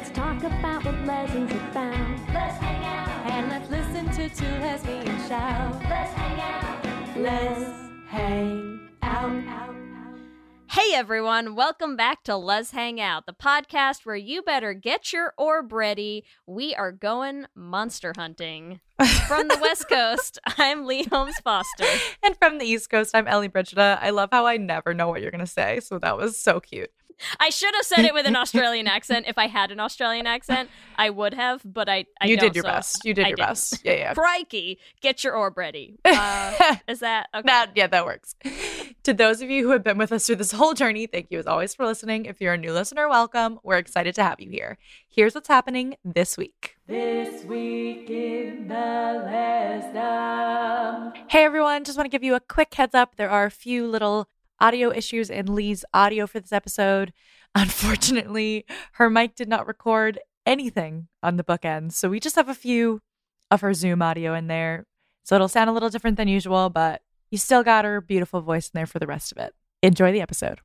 let's talk about what lessons have found. Let's hang out. And let's listen to two lesbians shout. Let's hang out. Let's hang out. Hey everyone, welcome back to Lez Hang Out, the podcast where you better get your orb ready. We are going monster hunting. From the West Coast, I'm Leigh Holmes Foster. And from the East Coast, I'm Ellie Brigida. I love how I never know what you're going to say. So that was so cute. I should have said it with an Australian accent. If I had an Australian accent, I would have, but I, I you don't, did your so best. You did I your didn't. best. Yeah, yeah. Crikey, get your orb ready. Uh, is that okay? That yeah, that works. to those of you who have been with us through this whole journey, thank you as always for listening. If you're a new listener, welcome. We're excited to have you here. Here's what's happening this week. This week in the Lesdom. Hey everyone, just want to give you a quick heads up. There are a few little audio issues in Leigh's audio for this episode. Unfortunately, her mic did not record anything on the bookends, so we just have a few of her Zoom audio in there. So it'll sound a little different than usual, but you still got her beautiful voice in there for the rest of it. Enjoy the episode.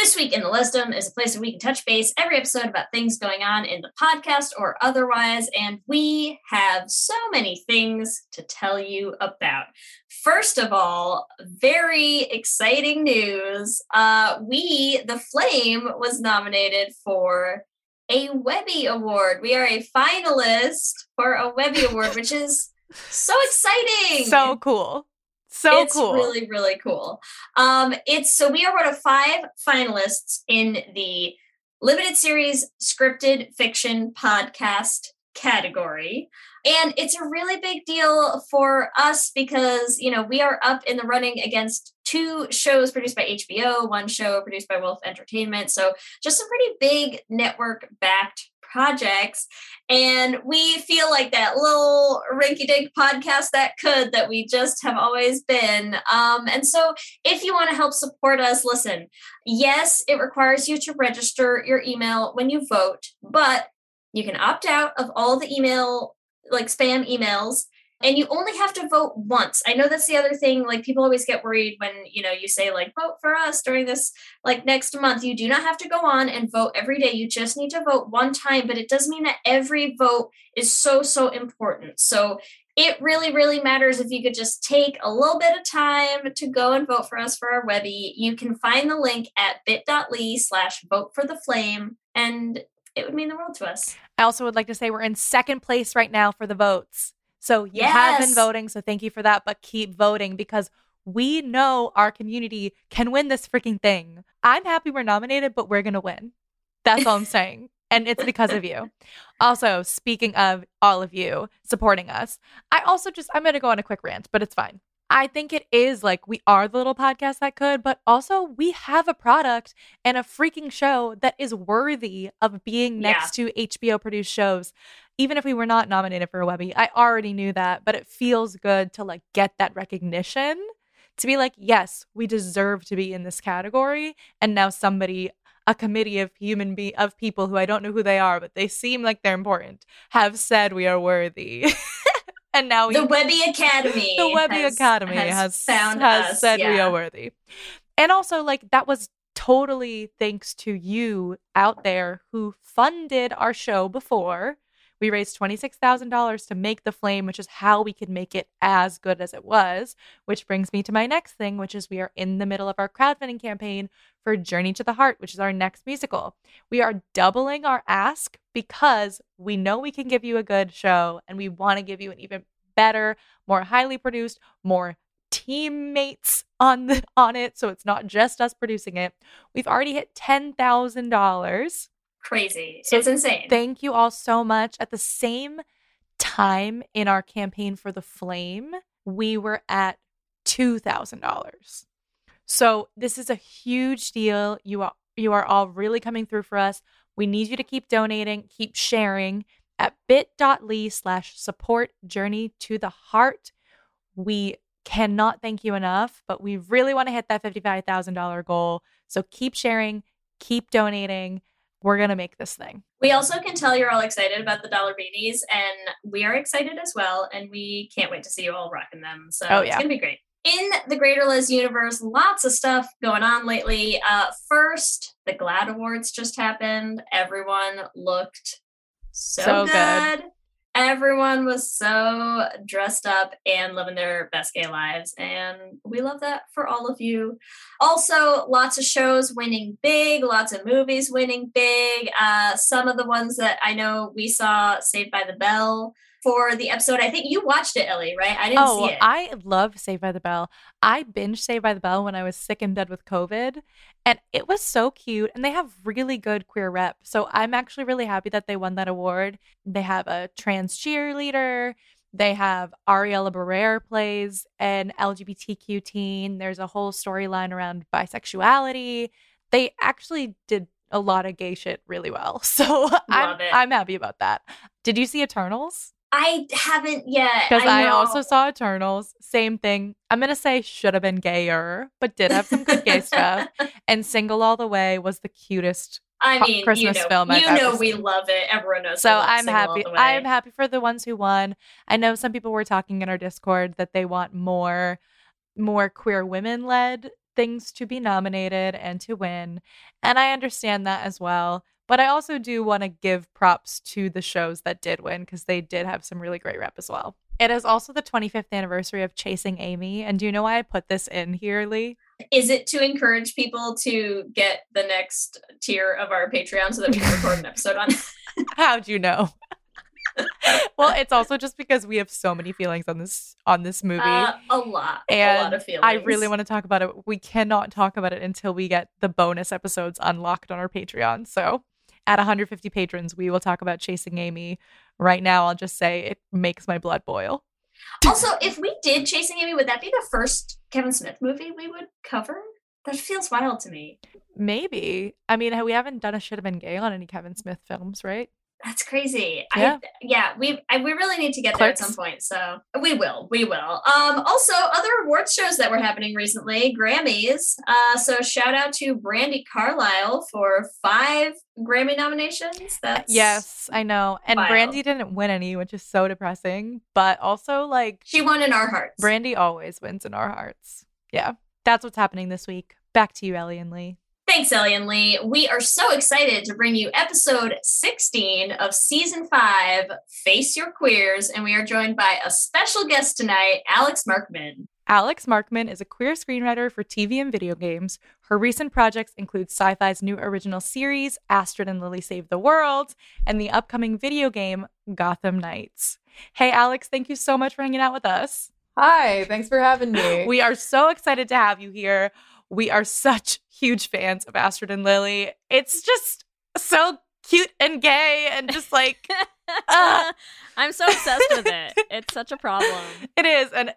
This week in the Lesdom is a place where we can touch base every episode about things going on in the podcast or otherwise, and we have so many things to tell you about. First of all, very exciting news. Uh, we, The Flame, was nominated for a Webby Award. We are a finalist for a Webby Award, which is so exciting. So cool. So it's cool. really really cool um it's so we are one of five finalists in the limited series scripted fiction podcast category and it's a really big deal for us because you know we are up in the running against two shows produced by hbo one show produced by wolf entertainment so just some pretty big network backed projects and we feel like that little rinky dink podcast that could that we just have always been. Um, and so, if you want to help support us, listen, yes, it requires you to register your email when you vote, but you can opt out of all the email, like spam emails. And you only have to vote once. I know that's the other thing. Like people always get worried when you know you say like vote for us during this like next month. You do not have to go on and vote every day. You just need to vote one time. But it does mean that every vote is so so important. So it really really matters if you could just take a little bit of time to go and vote for us for our webby. You can find the link at bit.ly slash vote for the flame, and it would mean the world to us. I also would like to say we're in second place right now for the votes. So you have been voting, so thank you for that, but keep voting because we know our community can win this freaking thing. I'm happy we're nominated, but we're going to win. That's all I'm saying. And it's because of you. Also, speaking of all of you supporting us, I also just, I'm going to go on a quick rant, but it's fine. I think it is like we are the little podcast that could, but also we have a product and a freaking show that is worthy of being Yeah. next to HBO produced shows even if we were not nominated for a Webby, I already knew that, but it feels good to like get that recognition to be like, yes, we deserve to be in this category. And now somebody, a committee of human be of people who I don't know who they are, but they seem like they're important, have said we are worthy. and now we The Webby Academy. the Webby has- Academy has, has has said we are worthy. And also, like, that was totally thanks to you out there who funded our show before. We raised $26,000 to make The Flame, which is how we could make it as good as it was. Which brings me to my next thing, which is we are in the middle of our crowdfunding campaign for Journey to the Heart, which is our next musical. We are doubling our ask because we know we can give you a good show and we want to give you an even better, more highly produced, more teammates on the on it so it's not just us producing it. We've already hit $10,000. Crazy. So it's insane. Thank you all so much. At the same time in our campaign for the flame, we were at $2,000. So this is a huge deal. You are You are all really coming through for us. We need you to keep donating, keep sharing at bit.ly slash support journey to the heart. We cannot thank you enough, but we really want to hit that $55,000 goal. So keep sharing, keep donating. We're going to make this thing. We also can tell you're all excited about the dollar beanies, and we are excited as well. And we can't wait to see you all rocking them. So Oh, it's yeah. going to be great. In the Greater Lez universe, lots of stuff going on lately. Uh, first, the GLAAD Awards just happened. Everyone looked so, So good. good. Everyone was so dressed up and living their best gay lives. And we love that for all of you. Also, lots of shows winning big, lots of movies winning big. Uh, some of the ones that I know we saw Saved by the Bell for the episode. I think you watched it, Ellie, right? I didn't Oh, see it. I love Saved by the Bell. I binged Saved by the Bell when I was sick in bed with COVID, and it was so cute. And they have really good queer rep. So I'm actually really happy that they won that award. They have a trans cheerleader. They have Ariella Barrera plays an LGBTQ teen. There's a whole storyline around bisexuality. They actually did a lot of gay shit really well. So I'm, it. I'm happy about that. Did you see Eternals? I haven't yet. Because I, know. also saw Eternals. Same thing. I'm gonna say should have been gayer, but did have some good gay stuff. And Single All the Way was the cutest. I mean, Christmas you know, film I've you know we seen. love it. Everyone knows. So I'm happy. I'm happy for the ones who won. I know some people were talking in our Discord that they want more, more queer women led things to be nominated and to win, and I understand that as well. But I also do want to give props to the shows that did win because they did have some really great rep as well. It is also the 25th anniversary of Chasing Amy. And do you know why I put this in here, Leigh? Is it to encourage people to get the next tier of our Patreon so that we can record an episode on? How'd you know? well, it's also just because we have so many feelings on this on this movie. Uh, a lot, a lot of feelings. I really want to talk about it. We cannot talk about it until we get the bonus episodes unlocked on our Patreon. So, at 150 patrons, we will talk about Chasing Amy. Right now, I'll just say it makes my blood boil. Also, if we did Chasing Amy, would that be the first Kevin Smith movie we would cover? That feels wild to me. Maybe. I mean, we haven't done a should have been gay on any Kevin Smith films, right? That's crazy. Yeah. I, yeah, we I, we really need to get there at some point. So we will, we will. Um, also, other awards shows that were happening recently, Grammys. Uh, so shout out to Brandi Carlile for five Grammy nominations. That's Yes, I know. And wild. Brandi didn't win any, which is so depressing. But also, like, She won in our hearts. Brandi always wins in our hearts. Yeah, that's what's happening this week. Back to you, Ellie and Leigh. Thanks, Ellie and Leigh. We are so excited to bring you episode 16 of season five, Face Your Queers, and we are joined by a special guest tonight, Alix Markman. Alix Markman is a queer screenwriter for TV and video games. Her recent projects include Syfy's new original series, Astrid and Lilly Save the World, and the upcoming video game, Gotham Knights. Hey, Alix, thank you so much for hanging out with us. Hi, thanks for having me. We are so excited to have you here. We are such huge fans of Astrid and Lilly. It's just so cute and gay and just like Ah. I'm so obsessed with it. It's such a problem. it is. And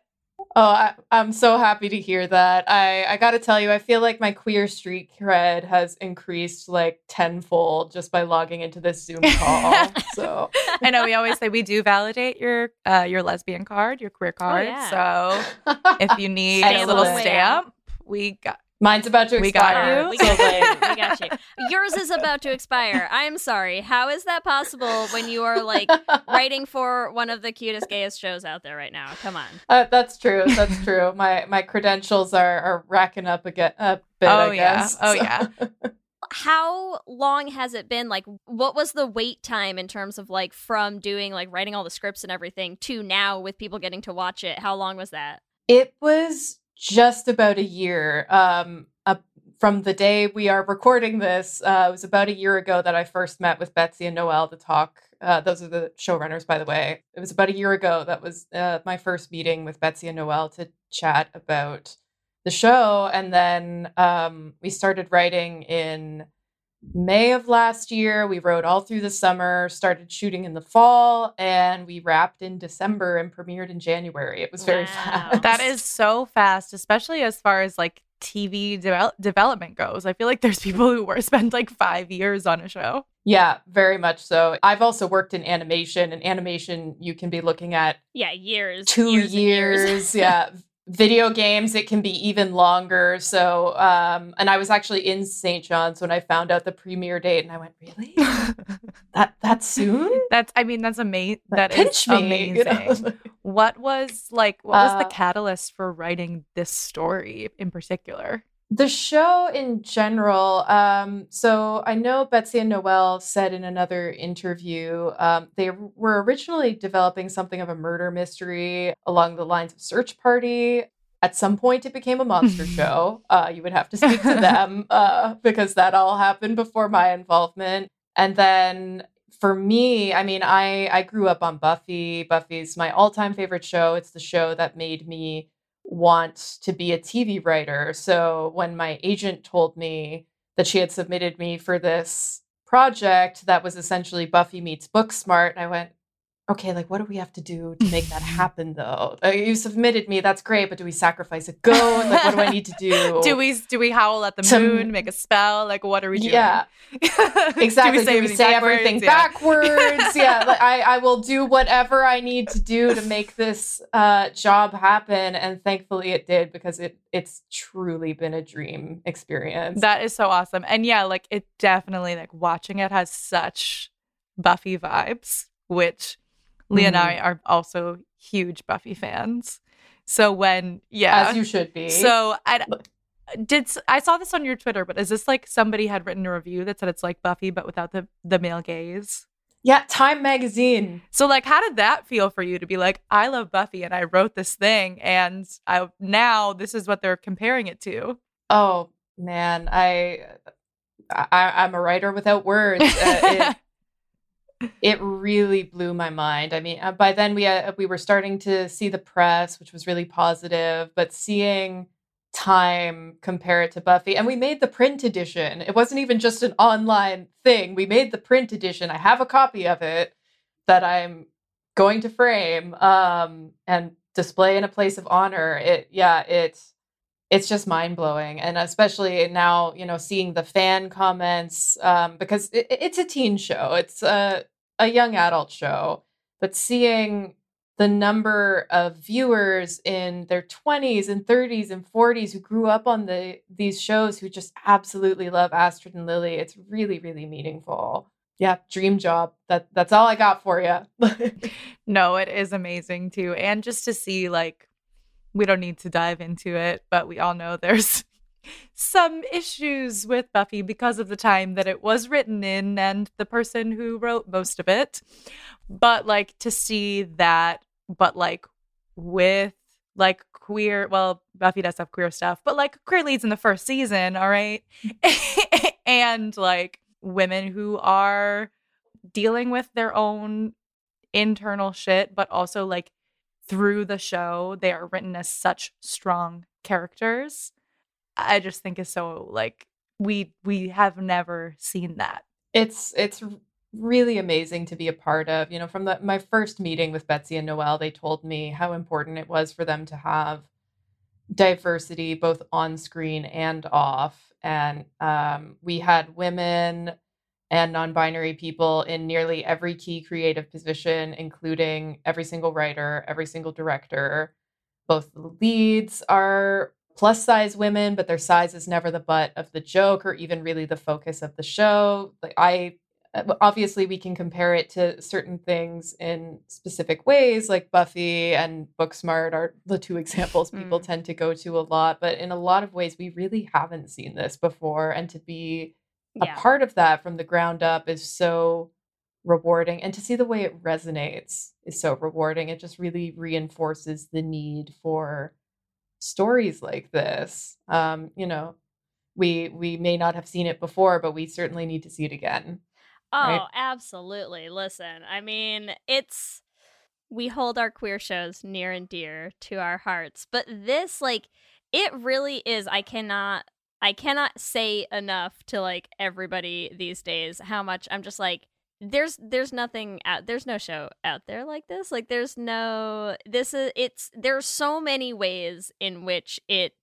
oh, I, I'm so happy to hear that. I, I got to tell you, I feel like my queer street cred has increased like tenfold just by logging into this Zoom call. so I know we always say we do validate your uh, your lesbian card, your queer card. yeah. So if you need a little stamp, we got mine's about to We got expire. We got you. We got you. Yours is about to expire. I'm sorry. How is that possible when you are like writing for one of the cutest, gayest shows out there right now? Come on. Uh, that's true. That's true. My my credentials are are racking up again a bit. Oh, I yeah. guess. Oh, yeah. How long has it been? Like, what was the wait time in terms of like from doing like writing all the scripts and everything to now with people getting to watch it? How long was that? It was just about a year. Um, up from the day we are recording this, uh, it was about a year ago that I first met with Betsy and Noel to talk. Uh, those are the showrunners, by the way. It was about a year ago that was uh, my first meeting with Betsy and Noel to chat about the show, and then um, we started writing in May of last year. We wrote all through the summer, started shooting in the fall, and we wrapped in December and premiered in January. It was very Wow. fast. that is so fast, especially as far as like TV devel- development goes. I feel like there's people who were spend like five years on a show. Yeah, very much so. I've also worked in animation, and animation you can be looking at Yeah, years. two years. years. years. yeah. Video games, it can be even longer. So, um, and I was actually in St. John's when I found out the premiere date, and I went, "Really? that that soon? That's I mean that's amazing. Like, That is pinch me." you know? What was like what was the Uh, catalyst for writing this story in particular? The show in general. Um, so I know Betsy and Noel said in another interview um, they were originally developing something of a murder mystery along the lines of Search Party. At some point, it became a monster show. Uh, you would have to speak to them uh, because that all happened before my involvement. And then for me, I mean, I I grew up on Buffy. Buffy's my all time favorite show. It's the show that made me want to be a TV writer. So when my agent told me that she had submitted me for this project that was essentially Buffy meets Booksmart, I went, okay, like what do we have to do to make that happen though? Uh, you submitted me, that's great, but do we sacrifice a goat? Like what do I need to do? Do we do we howl at the To- moon, make a spell? Like what are we doing? Yeah, exactly. do Do we we say, say, everything everything backwards? Yeah. backwards? yeah, like, I, I will do whatever I need to do to make this uh, job happen, and thankfully it did because it it's truly been a dream experience. That is so awesome. And yeah, like it definitely like watching it has such Buffy vibes, which Leah and I are also huge Buffy fans. So when yeah, as you should be. so I did I saw this on your Twitter, but is this like somebody had written a review that said it's like Buffy but without the the male gaze? yeah, Time Magazine. So like how did that feel for you to be like I love Buffy and I wrote this thing and I now this is what they're comparing it to? Oh man, I, I I'm a writer without words. Uh, it, it really blew my mind. I mean, uh, by then we uh, we were starting to see the press, which was really positive, but seeing Time compare it to Buffy, and we made the print edition. It wasn't even just an online thing. We made the print edition. I have a copy of it that I'm going to frame um, and display in a place of honor. It, yeah, it's it's just mind blowing, and especially now, you know, seeing the fan comments um, because it, it's a teen show. It's a a young mm-hmm. adult show, but seeing the number of viewers in their 20s and 30s and 40s who grew up on the these shows who just absolutely love Astrid and Lilly, it's really really meaningful. Yeah, dream job. That that's all I got for you. No, it is amazing too. And just to see, like, we don't need to dive into it, but we all know there's some issues with Buffy because of the time that it was written in and the person who wrote most of it. But, like, to see that, but like with like queer, well, Buffy does have queer stuff, but like queer leads in the first season, all right? and like women who are dealing with their own internal shit, but also like through the show, they are written as such strong characters. I just think is so like we we have never seen that. it's it's really amazing to be a part of. You know, from the, my first meeting with Betsy and Noel, they told me how important it was for them to have diversity both on screen and off. And um, we had women and non-binary people in nearly every key creative position, including every single writer, every single director. Both the leads are plus size women, but their size is never the butt of the joke or even really the focus of the show. Like I uh, obviously we can compare it to certain things in specific ways like buffy and booksmart are the two examples people Mm. tend to go to a lot but in a lot of ways we really haven't seen this before and to be a part of that from the ground up is so rewarding and to see the way it resonates is so rewarding it just really reinforces the need for stories like this um you know we we may not have seen it before but we certainly need to see it again Oh, right? absolutely. Listen, I mean, it's we hold our queer shows near and dear to our hearts, but this like it really is I cannot I cannot say enough to like everybody these days how much I'm just like there's there's nothing out there's no show out there like this. Like there's no this is it's there's so many ways in which it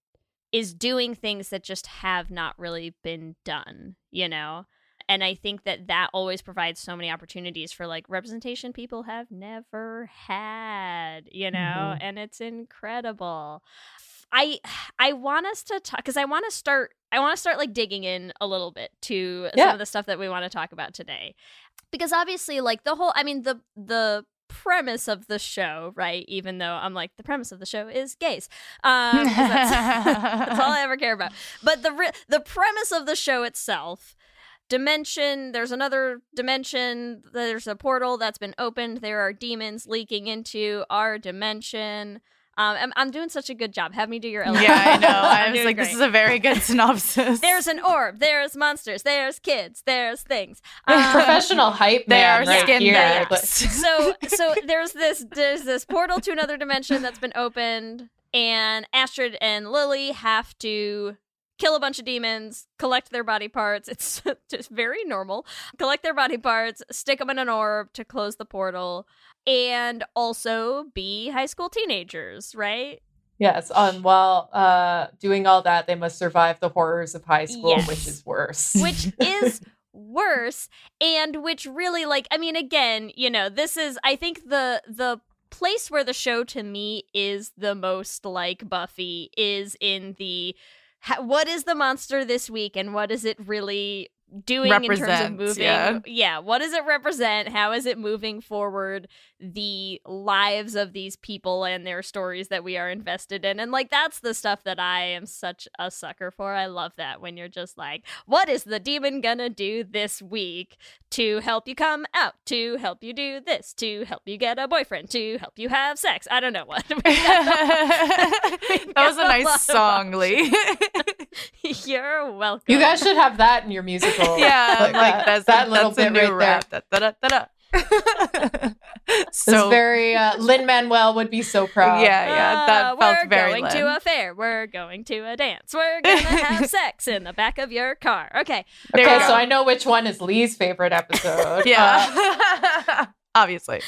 is doing things that just have not really been done, you know? And I think that that always provides so many opportunities for like representation people have never had, you know? Mhm. And it's incredible. I I want us to talk because I want to start I want to start like digging in a little bit to some of the stuff that we want to talk about today. Because obviously like the whole I mean the the premise of the show, right? Even though I'm like the premise of the show is gays. Um that's, that's all I ever care about. But the re- the premise of the show itself dimension there's another dimension there's a portal that's been opened there are demons leaking into our dimension um, I'm, I'm doing such a good job. Have me do your elevator. yeah, I know. I was doing like, this is a very good synopsis. There's an orb. There's monsters. There's kids. There's things. Um, Professional hype They are right skin here. bags. but- so so there's this there's this portal to another dimension that's been opened and astrid and lilly have to kill a bunch of demons collect their body parts it's just very normal collect their body parts stick them in an orb to close the portal and also be high school teenagers right Yes, um, while uh, doing all that, they must survive the horrors of high school, Yes. which is worse. which is worse and which really like i mean again you know this is i think the the place where the show to me is the most like buffy is in the ha- what is the monster this week and what is it really doing in terms of moving? yeah. what does it represent? How is it moving forward the lives of these people and their stories that we are invested in and like that's the stuff that i am such a sucker for i love that when you're just like what is the demon gonna do this week to help you come out to help you do this to help you get a boyfriend to help you have sex i don't know what that was a got a nice of song, Leigh. you're welcome you guys should have that in your musical. yeah, like, that, that's that a, little that's a bit new right rap. Da, da, da, da. It's so very uh, Lin Manuel would be so proud. yeah, yeah, that Uh, felt we're very going Lin. to a fair. We're going to a dance. We're gonna have sex in the back of your car. Okay. There Okay, you so. I know which one is Leigh's favorite episode. Uh, yeah, obviously.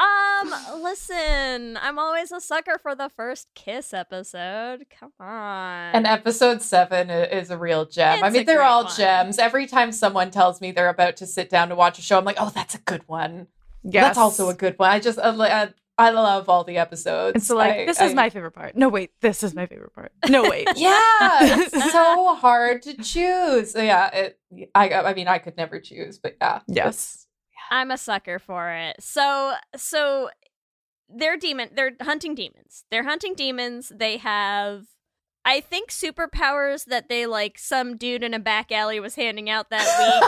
Um, listen, I'm always a sucker for the first kiss episode. Come on. and episode seven is a real gem. I mean, they're all one. gems. Every time someone tells me they're about to sit down to watch a show, I'm like, oh, that's a good one. Yes. That's also a good one. I just, uh, uh, I love all the episodes. And so, like, I- this is I- my favorite part. No, wait, this is my favorite part. No, wait. Yeah, it's so hard to choose. Yeah, it, I, I mean, I could never choose, but yeah, Yes. I'm a sucker for it. So so they're demon they're hunting demons. They're hunting demons. They have I think superpowers that they like some dude in a back alley was handing out that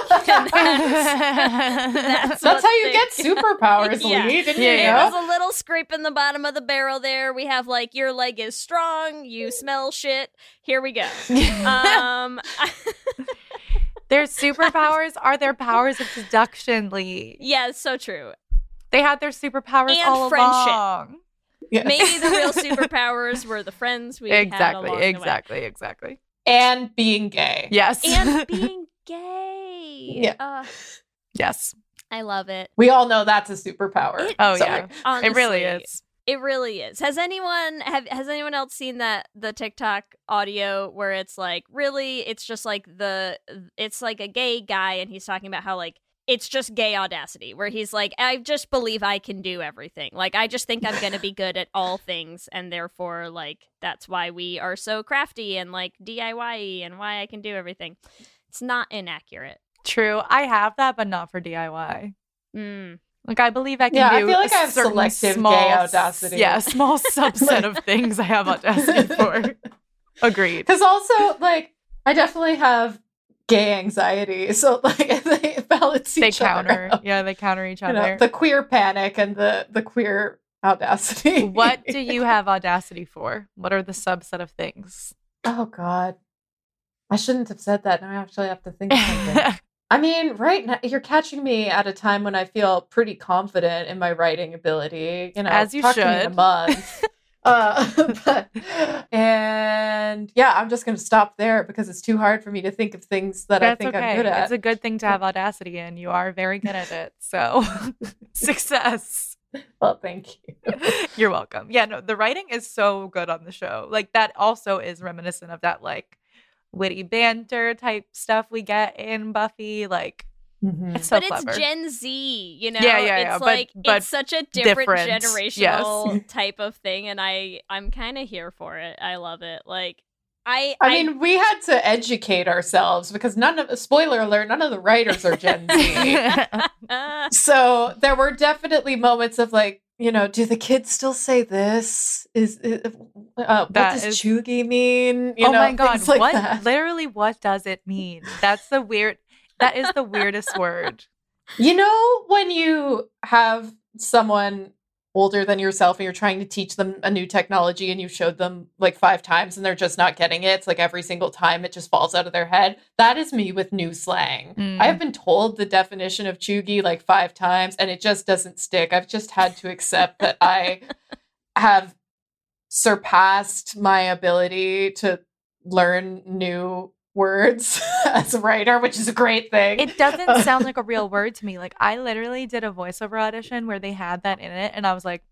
week. And that's, That's, how you they- get superpowers, Yeah. Leigh. Didn't Yeah, you yeah. know? There's a little scrape in the bottom of the barrel there. We have like your leg is strong, you smell shit. Here we go. Um Their superpowers are their powers of seduction, Leigh. yeah, it's so true. They had their superpowers And all friendship. along. Yes. Maybe the real superpowers were the friends we had exactly, the way. exactly, exactly. and being gay. Yes. and being gay. Yeah. Uh, yes. I love it. We all know that's a superpower. Oh, Sorry. yeah. Honestly, It really is. It really is. Has anyone have has anyone else seen that the TikTok audio where it's like really it's just like the it's like a gay guy and he's talking about how like it's just gay audacity where he's like I just believe I can do everything. Like I just think I'm going to be good at all things and therefore like that's why we are so crafty and like DIY and why I can do everything. It's not inaccurate. True. I have that, but not for DIY. Mm. Like I believe I can Yeah, I feel like I have selective small gay audacity. Yeah, a small subset of things I have audacity for. Agreed. Because also, like, I definitely have gay anxiety, so like they balance They each other counter. out. Yeah, they counter each You other. know, the queer panic and the the queer audacity. what do you have audacity for? What are the subset of things? Oh God, I shouldn't have said that. Now I actually have to think of something. I mean, right now you're catching me at a time when I feel pretty confident in my writing ability. You know, As you talk to me in a should. month. uh, but, and yeah, I'm just going to stop there because it's too hard for me to think of things that I think okay. I'm good at. It's a good thing to have audacity, and you are very good at it. So, success. well, thank you. You're welcome. Yeah, no, the writing is so good on the show. Like that also is reminiscent of that like witty banter type stuff we get in Buffy. Like Mhm. it's so but clever. it's Gen Z, you know. Yeah, yeah, it's yeah, but- like but it's such a different, different, yes. generational type of thing, and I I'm kind of here for it. I love it. Like I I mean, we had to educate ourselves because none of spoiler alert, none of the writers are Gen Z. so there were definitely moments of like, you know, do the kids still say this? Is uh, what does is- chuggy mean? You oh know, my god, like what that. literally what does it mean? That's the weird that is the weirdest word. You know, when you have someone older than yourself and you're trying to teach them a new technology and you showed them like five times and they're just not getting it. It's like every single time it just falls out of their head. That is me with new slang. Mm. I have been told the definition of chuggy like five times and it just doesn't stick. I've just had to accept that I have surpassed my ability to learn new words as a writer, which is a great thing. It doesn't uh, sound like a real word to me. Like I literally did a voiceover audition where they had that in it and I was like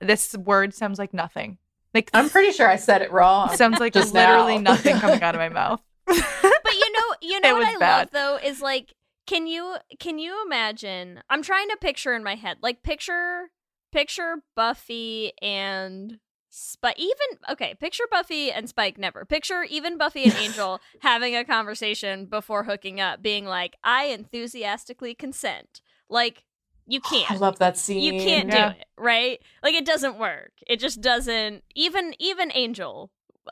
this word sounds like nothing. Like I'm pretty sure I said it wrong. sounds like just literally now. nothing coming out of my mouth. but you know, you know what was I love though is like, can you can you imagine? I'm trying to picture in my head, like picture picture Buffy and Spike. Even okay, picture Buffy and Spike. Never picture even Buffy and Angel having a conversation before hooking up, being like, "I enthusiastically consent." Like you can't. I love that scene. you can't Yeah. do it right like it doesn't work it just doesn't even even angel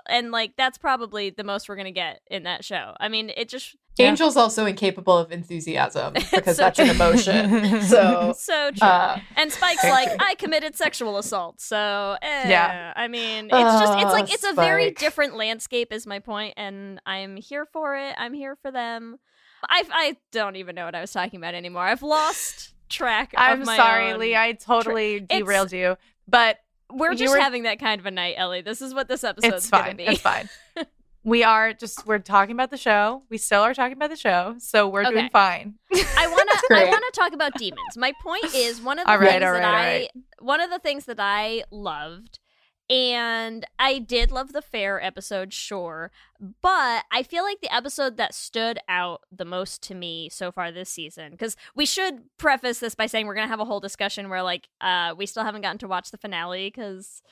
and like that's probably the most we're gonna get in that show i mean it just Yeah. Angel's also incapable of enthusiasm because So that's an emotion. So, so true uh, and spike's like i committed sexual assault so eh. Yeah. i mean it's just it's like it's a very different landscape is my point and i'm here for it i'm here for them i i don't even know what i was talking about anymore i've lost track I'm my sorry, Leigh. I totally It's- derailed you. But we're just were- having that kind of a night ellie this is what this episode's it's gonna fine. be It's fine. we are just we're talking about the show. We still are talking about the show, so we're Okay. doing fine. I want to I want to talk about demons. My point is one of the All right, things all that right, all I right. one of the things that I loved and I did love the fair episode, sure, but I feel like the episode that stood out the most to me so far this season cuz we should preface this by saying we're going to have a whole discussion where like uh we still haven't gotten to watch the finale cuz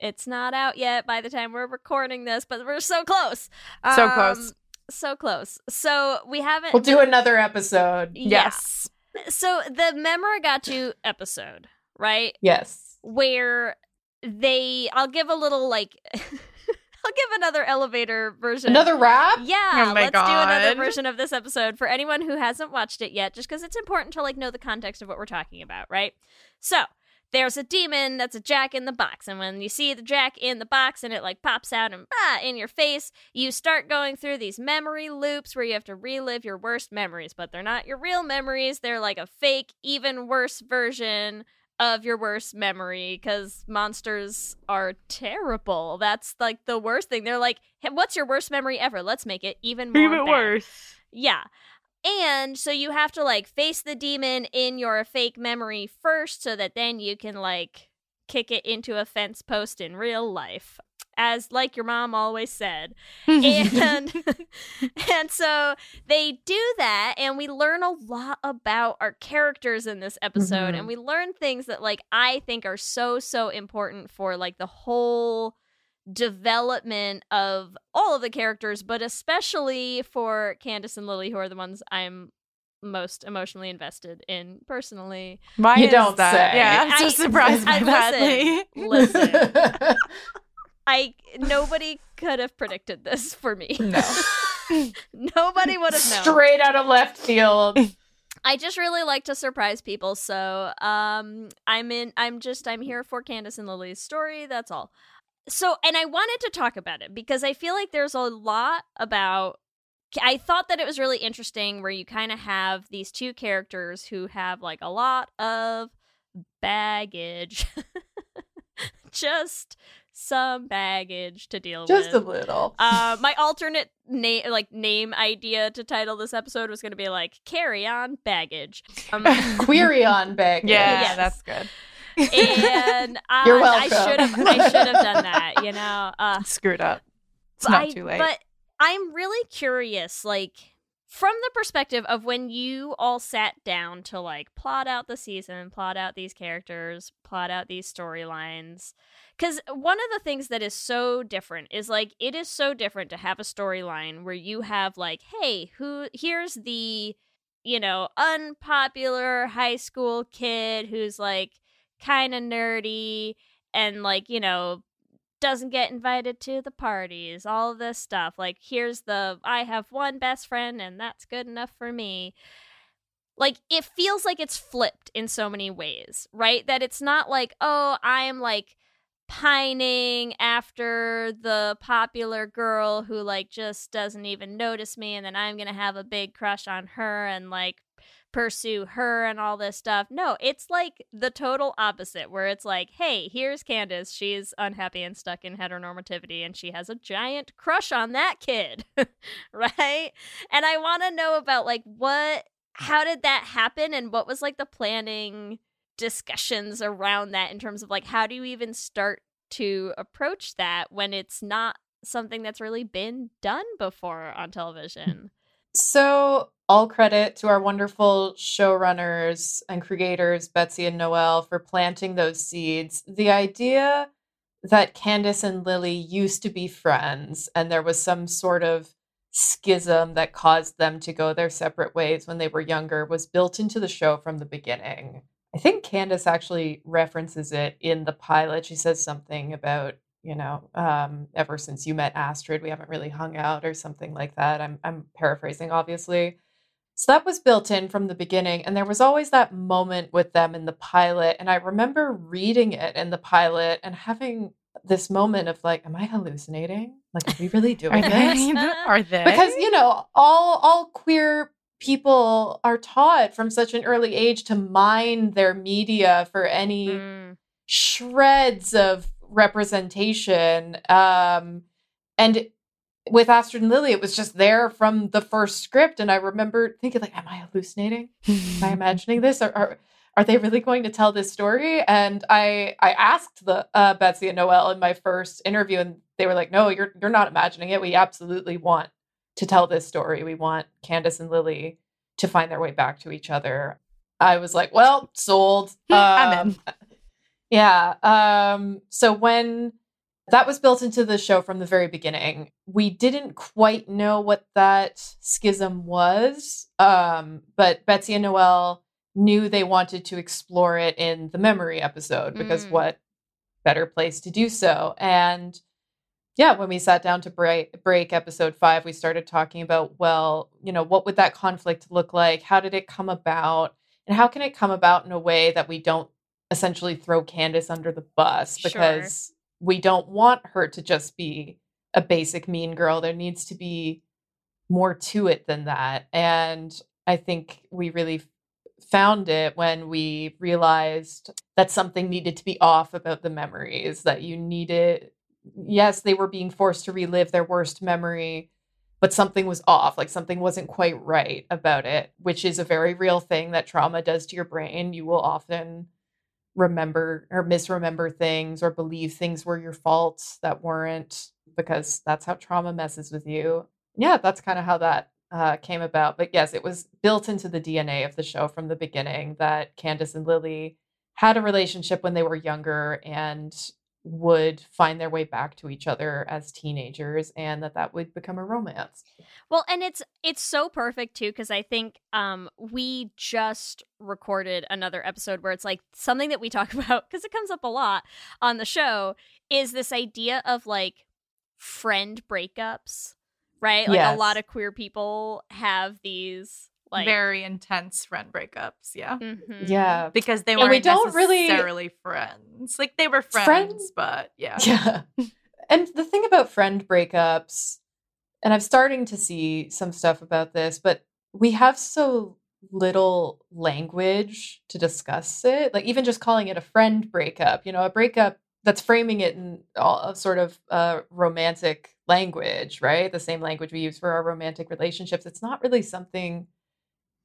it's not out yet by the time we're recording this, but we're so close. So Um, close. So close. So we haven't we'll do another episode. Yeah. Yes. So the Memoragatu episode, right? Yes. Where they I'll give a little like I'll give another elevator version. Another rap? Yeah, Oh my let's do another version of this episode for anyone who hasn't watched it yet, just because it's important to like know the context of what we're talking about, right? So there's a demon that's a jack in the box, and when you see the jack in the box and it like pops out and ah, in your face, you start going through these memory loops where you have to relive your worst memories, but they're not your real memories. They're like a fake, even worse version of your worst memory because monsters are terrible. That's like the worst thing. They're like, hey, what's your worst memory ever? Let's make it even more Even bad." worse. Yeah. And so you have to like face the demon in your fake memory first so that then you can like kick it into a fence post in real life. As like your mom always said. And and so they do that and we learn a lot about our characters in this episode Mhm. and we learn things that like I think are so so important for like the whole development of all of the characters, but especially for Candace and Lilly, who are the ones I'm most emotionally invested in personally. Why You is don't that? say. Yeah, I'm so I- surprised by I- that, listen, Leigh. listen. I nobody could have predicted this for me. No. nobody would have known. Straight out of left field. I just really like to surprise people, so um I'm in I'm just I'm here for Candace and Lilly's story, that's all. So and I wanted to talk about it because I feel like there's a lot about I thought that it was really interesting where you kind of have these two characters who have like a lot of baggage just some baggage to deal with. Just a little. uh, my alternate name, like name idea to title this episode was going to be like "Carry On Baggage," um, Query on baggage. Yeah, Yes. that's good. And uh, You're I welcome. should have, I should have done that. You know, uh, Screwed up. It's not I- too late. But I'm really curious, like from the perspective of when you all sat down to like plot out the season, plot out these characters, plot out these storylines. Because one of the things that is so different is like it is so different to have a storyline where you have like, hey, who here's the you know unpopular high school kid who's like kind of nerdy and like you know doesn't get invited to the parties, all of this stuff. Like, here's the I have one best friend and that's good enough for me. Like, it feels like it's flipped in so many ways, right? That it's not like, oh, I am like pining after the popular girl who like just doesn't even notice me and then I'm going to have a big crush on her and like pursue her and all this stuff. No, it's like the total opposite, where it's like, hey, here's Candace. She's unhappy and stuck in heteronormativity, and she has a giant crush on that kid, right? And I want to know about like what, how did that happen, and what was like the planning discussions around that in terms of like how do you even start to approach that when it's not something that's really been done before on television. So, all credit to our wonderful showrunners and creators, Betsy and Noel, for planting those seeds. The idea that Candace and Lilly used to be friends and there was some sort of schism that caused them to go their separate ways when they were younger was built into the show from the beginning. I think Candace actually references it in the pilot. She says something about you know, um, ever since you met Astrid, we haven't really hung out or something like that. I'm I'm paraphrasing, obviously. So that was built in from the beginning, and there was always that moment with them in the pilot. And I remember reading it in the pilot and having this moment of like, "Am I hallucinating? Like, are we really doing Are this?" they? Are they? because you know all all queer people are taught from such an early age to mine their media for any Mm. shreds of representation um and with Astrid and Lilly it was just there from the first script and I remember thinking like am I hallucinating? Am I imagining this? Or are, are they really going to tell this story? And I I asked the uh, Betsy and Noel in my first interview and they were like no you're you're not imagining it. We absolutely want to tell this story. We want Candace and Lilly to find their way back to each other. I was like well sold. I'm Um, yeah. Um, so when that was built into the show from the very beginning, we didn't quite know what that schism was. Um, but Betsy and Noel knew they wanted to explore it in the memory episode because Mm. what better place to do so? And yeah, when we sat down to break break episode five, we started talking about, well, you know, what would that conflict look like? How did it come about? And how can it come about in a way that we don't essentially throw Candace under the bus Sure. because we don't want her to just be a basic mean girl. There needs to be more to it than that. And I think we really found it when we realized that something needed to be off about the memories, that you needed, yes, they were being forced to relive their worst memory, but something was off, like something wasn't quite right about it, which is a very real thing that trauma does to your brain. You will often remember or misremember things or believe things were your faults that weren't because that's how trauma messes with you. Yeah, that's kind of how that uh, came about. But yes, it was built into the DNA of the show from the beginning that Candace and Lilly had a relationship when they were younger and would find their way back to each other as teenagers and that that would become a romance. Well, and it's it's so perfect too because I think um we just recorded another episode where it's like something that we talk about because it comes up a lot on the show is this idea of like friend breakups, right? Like a lot of queer people have these like very intense friend breakups. Yeah. Mhm. Yeah. Because they And weren't we don't really- necessarily friends. Like they were friends, Friends- but yeah. Yeah. and the thing about friend breakups, and I'm starting to see some stuff about this, but we have so little language to discuss it. Like even just calling it a friend breakup, you know, a breakup that's framing it in all a sort of uh, romantic language, right? The same language we use for our romantic relationships. It's not really something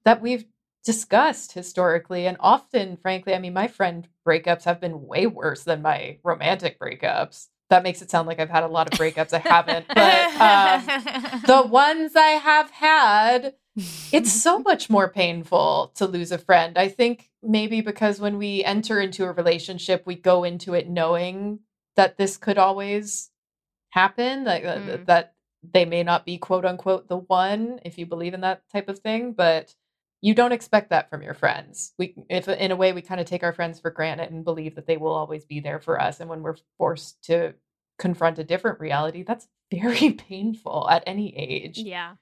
that we've discussed historically, and often, frankly, I mean, my friend breakups have been way worse than my romantic breakups. That makes it sound like I've had a lot of breakups. I haven't, but um, the ones I have had, it's so much more painful to lose a friend. I think maybe because when we enter into a relationship, we go into it knowing that this could always happen, like uh, Mm. that they may not be quote unquote the one if you believe in that type of thing, but you don't expect that from your friends. We if in a way we kind of take our friends for granted and believe that they will always be there for us and when we're forced to confront a different reality, that's very painful at any age. Yeah.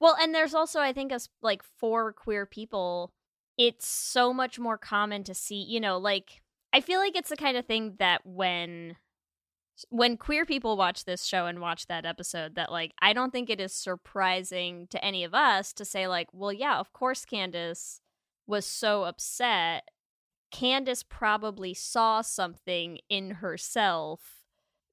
Well, and there's also, I think, us like for queer people, it's so much more common to see, you know, like I feel like it's the kind of thing that when when queer people watch this show and watch that episode that like I don't think it is surprising to any of us to say like, well, yeah, of course Candace was so upset. Candace probably saw something in herself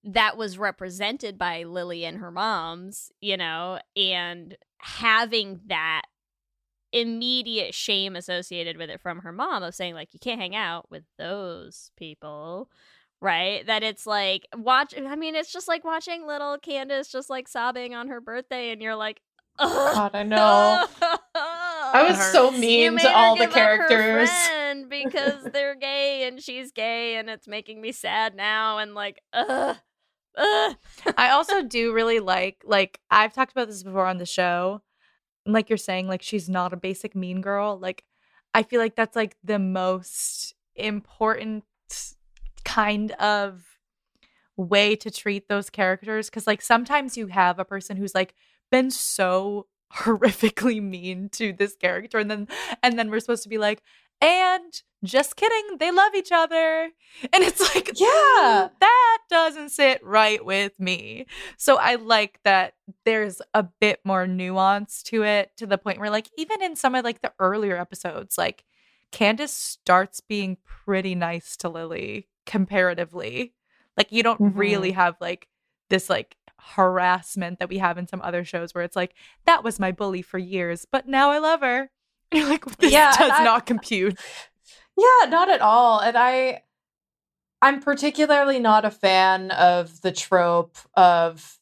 that was represented by Lilly and her moms, you know, and having that immediate shame associated with it from her mom of saying like you can't hang out with those people right that it's like watch i mean it's just like watching little candace just like sobbing on her birthday and you're like God, I know. I was so mean to all the give up her characters. because they're gay and she's gay and it's making me sad now and like ugh, ugh. I also do really like like I've talked about this before on the show. Like you're saying, like she's not a basic mean girl. Like I feel like that's like the most important kind of way to treat those characters because like sometimes you have a person who's like been so horrifically mean to this character and then and then we're supposed to be like and just kidding they love each other. And it's like Yeah. "Mm, that doesn't sit right with me. So i like that there's a bit more nuance to it to the point where like even in some of like the earlier episodes like candace starts being pretty nice to lilly comparatively like you don't Mhm. really have like this like harassment that we have in some other shows where it's like that was my bully for years but now i love her and you're like this Yeah, does I- not compute Yeah, not at all. And I I'm particularly not a fan of the trope of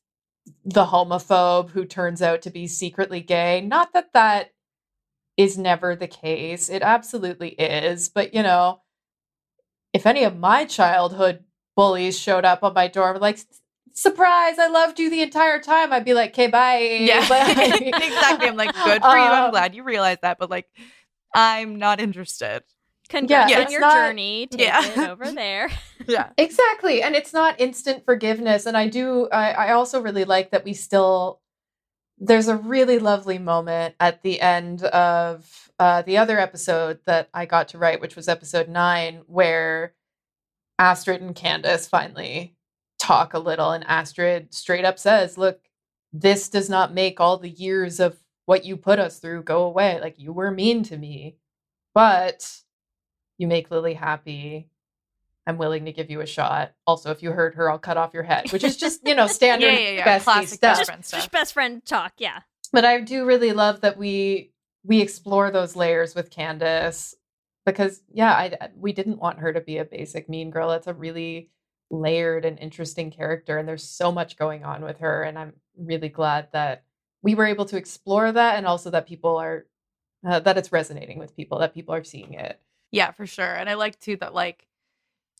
the homophobe who turns out to be secretly gay. Not that that is never the case. It absolutely is, but you know, if any of my childhood bullies showed up on my door like surprise, I loved you the entire time, I'd be like, "Okay, bye." Yeah, Like- exactly. I'm like, good for you. I'm Um, glad you realized that, but like, I'm not interested. congrats Yeah, on your not- journey take Yeah. it over there Yeah, Exactly. And it's not instant forgiveness. And I do, I, I also really like that we still, there's a really lovely moment at the end of uh, the other episode that I got to write, which was episode nine, where Astrid and Candace finally talk a little. And Astrid straight up says, Look, this does not make all the years of what you put us through go away. Like, you were mean to me, but you make Lilly happy. I'm willing to give you a shot. Also, if you hurt her, I'll cut off your head, which is just, you know, standard Yeah, yeah, yeah. bestie Classic stuff. best friend stuff. just best friend talk yeah But I do really love that we we explore those layers with Candace because yeah, I we didn't want her to be a basic mean girl. It's a really layered and interesting character and there's so much going on with her and I'm really glad that we were able to explore that and also that people are uh, that it's resonating with people, that people are seeing it. yeah, for sure. And I like too that like,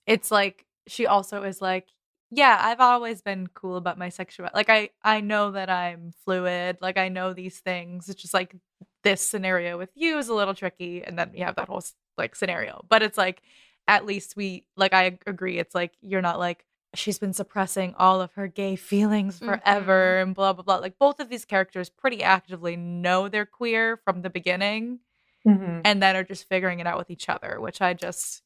it's like she also is like, yeah, I've always been cool about my sexuality. Like I, I know that I'm fluid. Like I know these things. It's just like this scenario with you is a little tricky, and then we have that whole like scenario. But it's like, at least we like. I agree. It's like you're not like she's been suppressing all of her gay feelings mm-hmm. forever and blah blah blah. Like both of these characters pretty actively know they're queer from the beginning mm-hmm. and then are just figuring it out with each other, which I just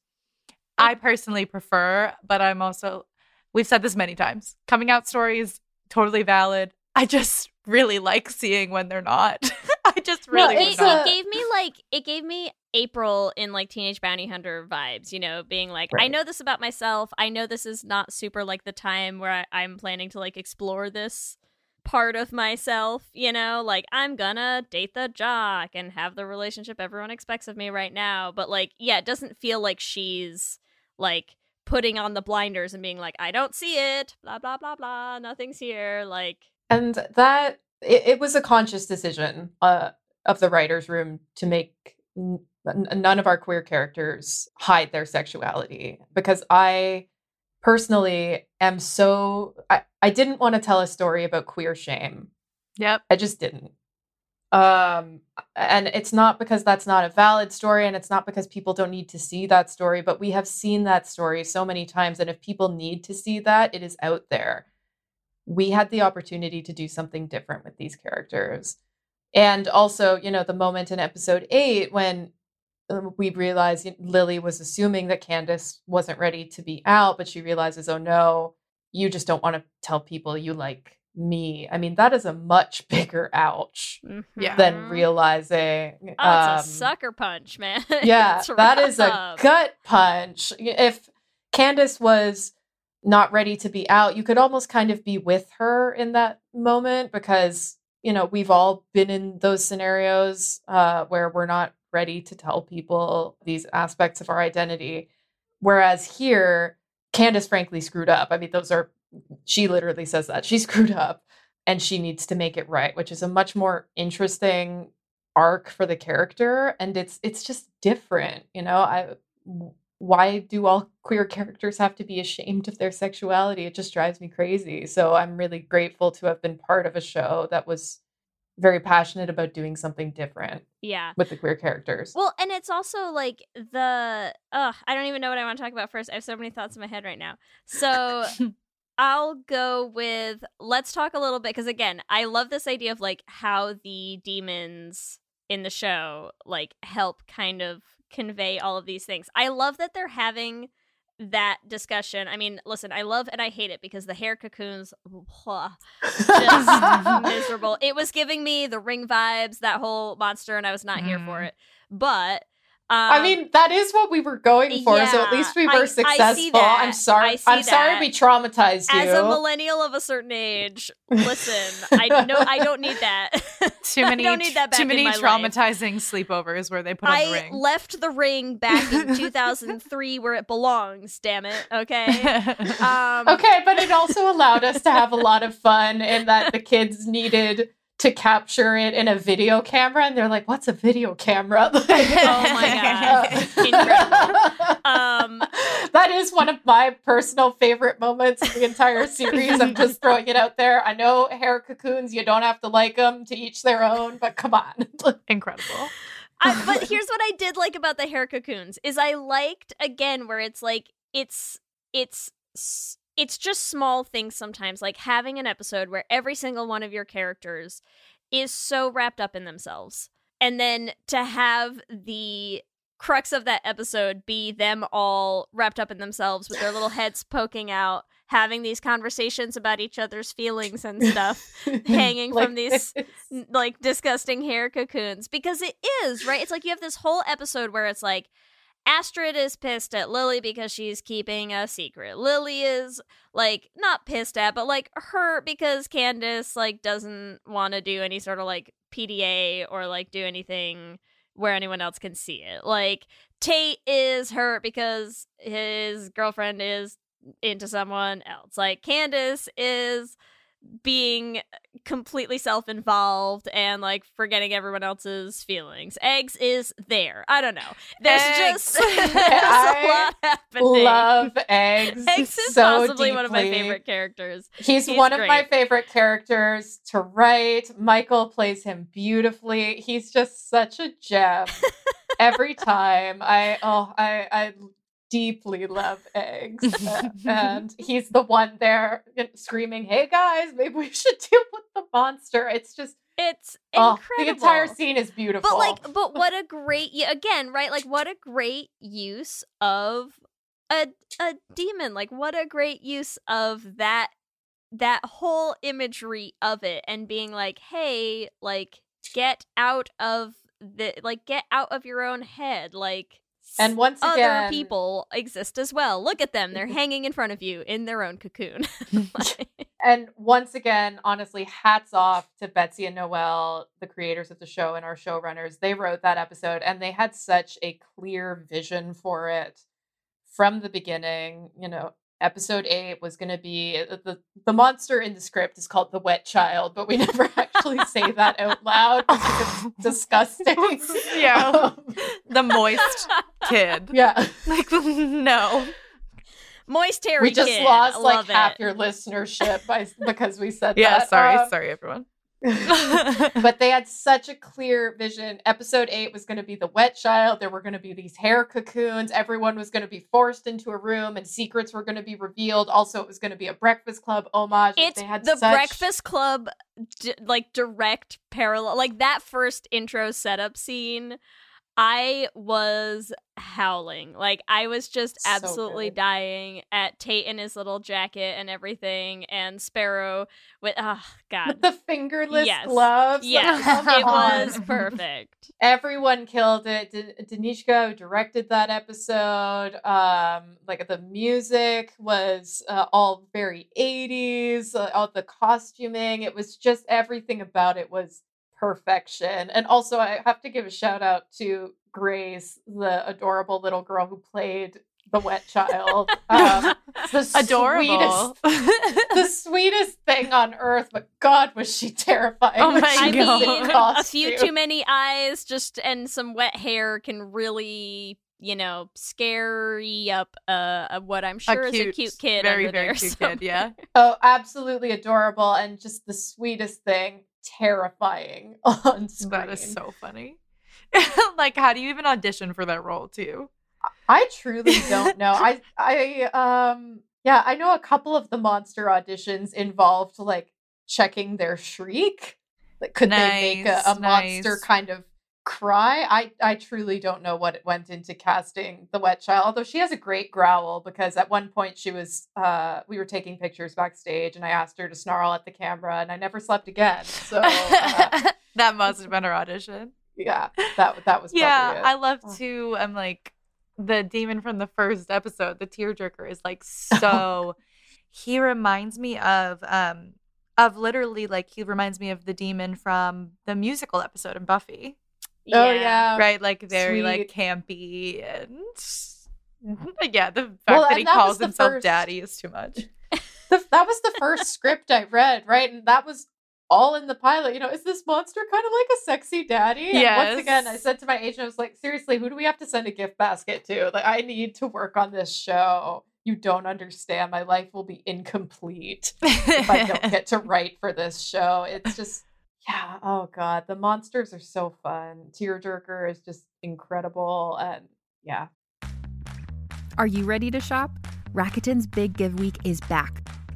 I personally prefer, but I'm also we've said this many times. Coming out stories totally valid. I just really like seeing when they're not. I just No, really it, would it's not. a- it gave me like it gave me April in like Teenage Bounty Hunter vibes, you know, being like, I know this about myself. I know this is not super like the time where I, I'm planning to like explore this part of myself, you know, like I'm gonna date the jock and have the relationship everyone expects of me right now. But like, yeah, it doesn't feel like she's like putting on the blinders and being like, I don't see it, blah, blah, blah, blah, nothing's here. Like, and that it, it was a conscious decision uh, of the writers room to make n- none of our queer characters hide their sexuality because i personally am so i, I didn't want to tell a story about queer shame. Yep. i just didn't. Um and it's not because that's not a valid story and it's not because people don't need to see that story but we have seen that story so many times and if people need to see that it is out there we had the opportunity to do something different with these characters and also you know the moment in episode 8 when uh, we realized lilly was assuming that candace wasn't ready to be out but she realizes oh no you just don't want to tell people you like me i mean that is a much bigger ouch Yeah. than realizing Oh, um, a sucker punch, man. yeah, that is a gut punch. If Candace was not ready to be out, you could almost kind of be with her in that moment because, you know, we've all been in those scenarios uh, where we're not ready to tell people these aspects of our identity. Whereas here, Candace frankly screwed up. I mean, those are, she literally says that she screwed up and she needs to make it right, which is a much more interesting arc for the character and it's it's just different you know i why do all queer characters have to be ashamed of their sexuality it just drives me crazy so i'm really grateful to have been part of a show that was very passionate about doing something different Yeah. with the queer characters Well, and it's also like the I don't even know what I want to talk about first. I have so many thoughts in my head right now. So I'll go with let's talk a little bit because again, I love this idea of like how the demons in the show like help kind of convey all of these things. I love that they're having that discussion. I mean, listen, I love and I hate it because the hair cocoons just miserable. It was giving me the ring vibes, that whole monster, and I was not here for Mm. it. But um, I mean, that is what we were going for, so at least we I- I were see successful. that. I'm sorry. I see I'm sorry that. we traumatized you. as a millennial of a certain age, listen, I know I don't need that. Too many, I don't need that back too in many my life. traumatizing sleepovers where they put on the I ring. left the ring back in 2003 where it belongs. Damn it. Okay. Um, okay, but it also allowed us to have a lot of fun in that the kids needed to capture it in a video camera, and they're like, "What's a video camera?" Oh my God. Um, that is one of my personal favorite moments of the entire series. I'm just throwing it out there. I know hair cocoons, you don't have to like them to each their own, but come on. Incredible. I, but here's what I did like about the hair cocoons is I liked again where it's like it's it's it's just small things sometimes like having an episode where every single one of your characters is so wrapped up in themselves. And then to have the crux of that episode be them all wrapped up in themselves with their little heads poking out having these conversations about each other's feelings and stuff hanging from these n- like disgusting hair cocoons because it is right? It's like you have this whole episode where it's like astrid is pissed at lilly because she's keeping a secret. Lilly is like not pissed at but like hurt because candace like doesn't want to do any sort of like pda or like do anything where anyone else can see it. Like tate is hurt because his girlfriend is into someone else. Like candace is being completely self-involved and like forgetting everyone else's feelings. Eggs is there. I don't know. There's Eggs. just there's a lot happening. Love eggs. Eggs is so possibly one of my favorite characters. He's, He's one of my favorite characters to write. Michael plays him beautifully. He's just such a gem every time. I oh I I deeply love eggs, Uh, and he's the one there screaming, "Hey guys, maybe we should deal with the monster." It's just It's oh, incredible. the entire scene is beautiful. But like, but what a great again, right? Like, what a great use of a a demon. Like, what a great use of that that whole imagery of it and being like, hey, like, get out of the like get out of your own head. Like And once other again- people exist as well. Look at them. They're hanging in front of you in their own cocoon. And once again, honestly, hats off to Betsy and Noelle, the creators of the show and our showrunners. They wrote that episode and they had such a clear vision for it from the beginning. You know, episode eight was going to be uh, the, the monster in the script is called the wet child, but we never actually say that out loud because it's disgusting. Yeah. Um, the moist kid. yeah. Like no. Moist Harry We just kid. lost like half it. your listenership by, because we said Yeah, that. Yeah, sorry, Um, sorry everyone. But they had such a clear vision. Episode eight was going to be the wet child. There were going to be these hair cocoons. Everyone was going to be forced into a room, and secrets were going to be revealed. Also, it was going to be a Breakfast Club homage. It's they had the such... Breakfast Club, d- like direct parallel. Like that first intro setup scene, I was howling. Like I was just So absolutely good. dying at Tate in his little jacket and everything, and Sparrow with oh god, with the fingerless Yes. gloves. yes, it was perfect. Everyone killed it. D- Danishka directed that episode. Um, like the music was uh, all very 80s, uh, all the costuming. It was just everything about it was perfection. And also, I have to give a shout out to Grace, the adorable little girl who played the wet child. Um, the Adorable. sweetest- the sweetest thing on earth, but God, was she terrifying! Oh my she I was mean, a few too many eyes, just and some wet hair can really, you know, scary up. Uh, what I'm sure is a cute kid very under very there. cute somewhere. kid. Yeah. Oh, absolutely adorable and just the sweetest thing, terrifying on screen. That is so funny. like, how do you even audition for that role too? I truly don't know. I I um yeah, I know a couple of the monster auditions involved like checking their shriek. Like could they make a, a Nice, monster kind of cry? I I truly don't know what it went into casting the wet child. Although she has a great growl because at one point she was uh we were taking pictures backstage and I asked her to snarl at the camera and I never slept again. So uh, that must have been her audition. yeah, that that was Yeah, it. I love to. I'm like the demon from the first episode, the tearjerker, is like so. he reminds me of um of literally like he reminds me of the demon from the musical episode in Buffy, Oh yeah. right? Like very like campy and yeah, the fact Well, that he that calls himself first- daddy is too much. that was the first script I read, right? And that was all in the pilot. You know, is this monster kind of like a sexy daddy? And once again, I said to my agent, I was like, seriously, who do we have to send a gift basket to? Like, I need to work on this show. You don't understand. My life will be incomplete if I don't get to write for this show. It's just, yeah. Oh God, the monsters are so fun. Tearjerker is just incredible, and yeah, Are you ready to shop? Rakuten's Big Give Week is back.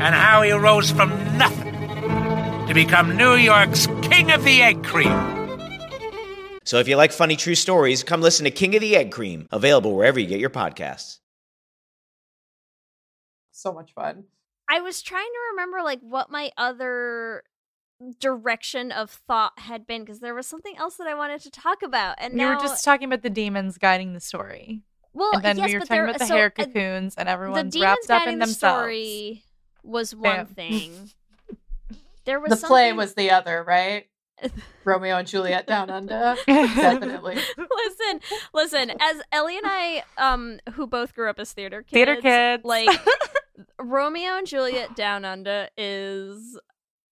and how he rose from nothing to become New York's King of the Egg Cream. So if you like funny true stories, come listen to King of the Egg Cream, available wherever you get your podcasts. So much fun. I was trying to remember like what my other direction of thought had been because there was something else that I wanted to talk about, and you now were just talking about the demons guiding the story. well, and then yes, we were but talking there- about the so, hair uh, cocoons and the everyone's demons wrapped up guiding in the themselves. story was one Bam. thing. There was the play was the other, right? Romeo and Juliet Down Under. Definitely. listen, listen. As Ellie and I, um, who both grew up as theater kids, Theater kids. like Romeo and Juliet Down Under is,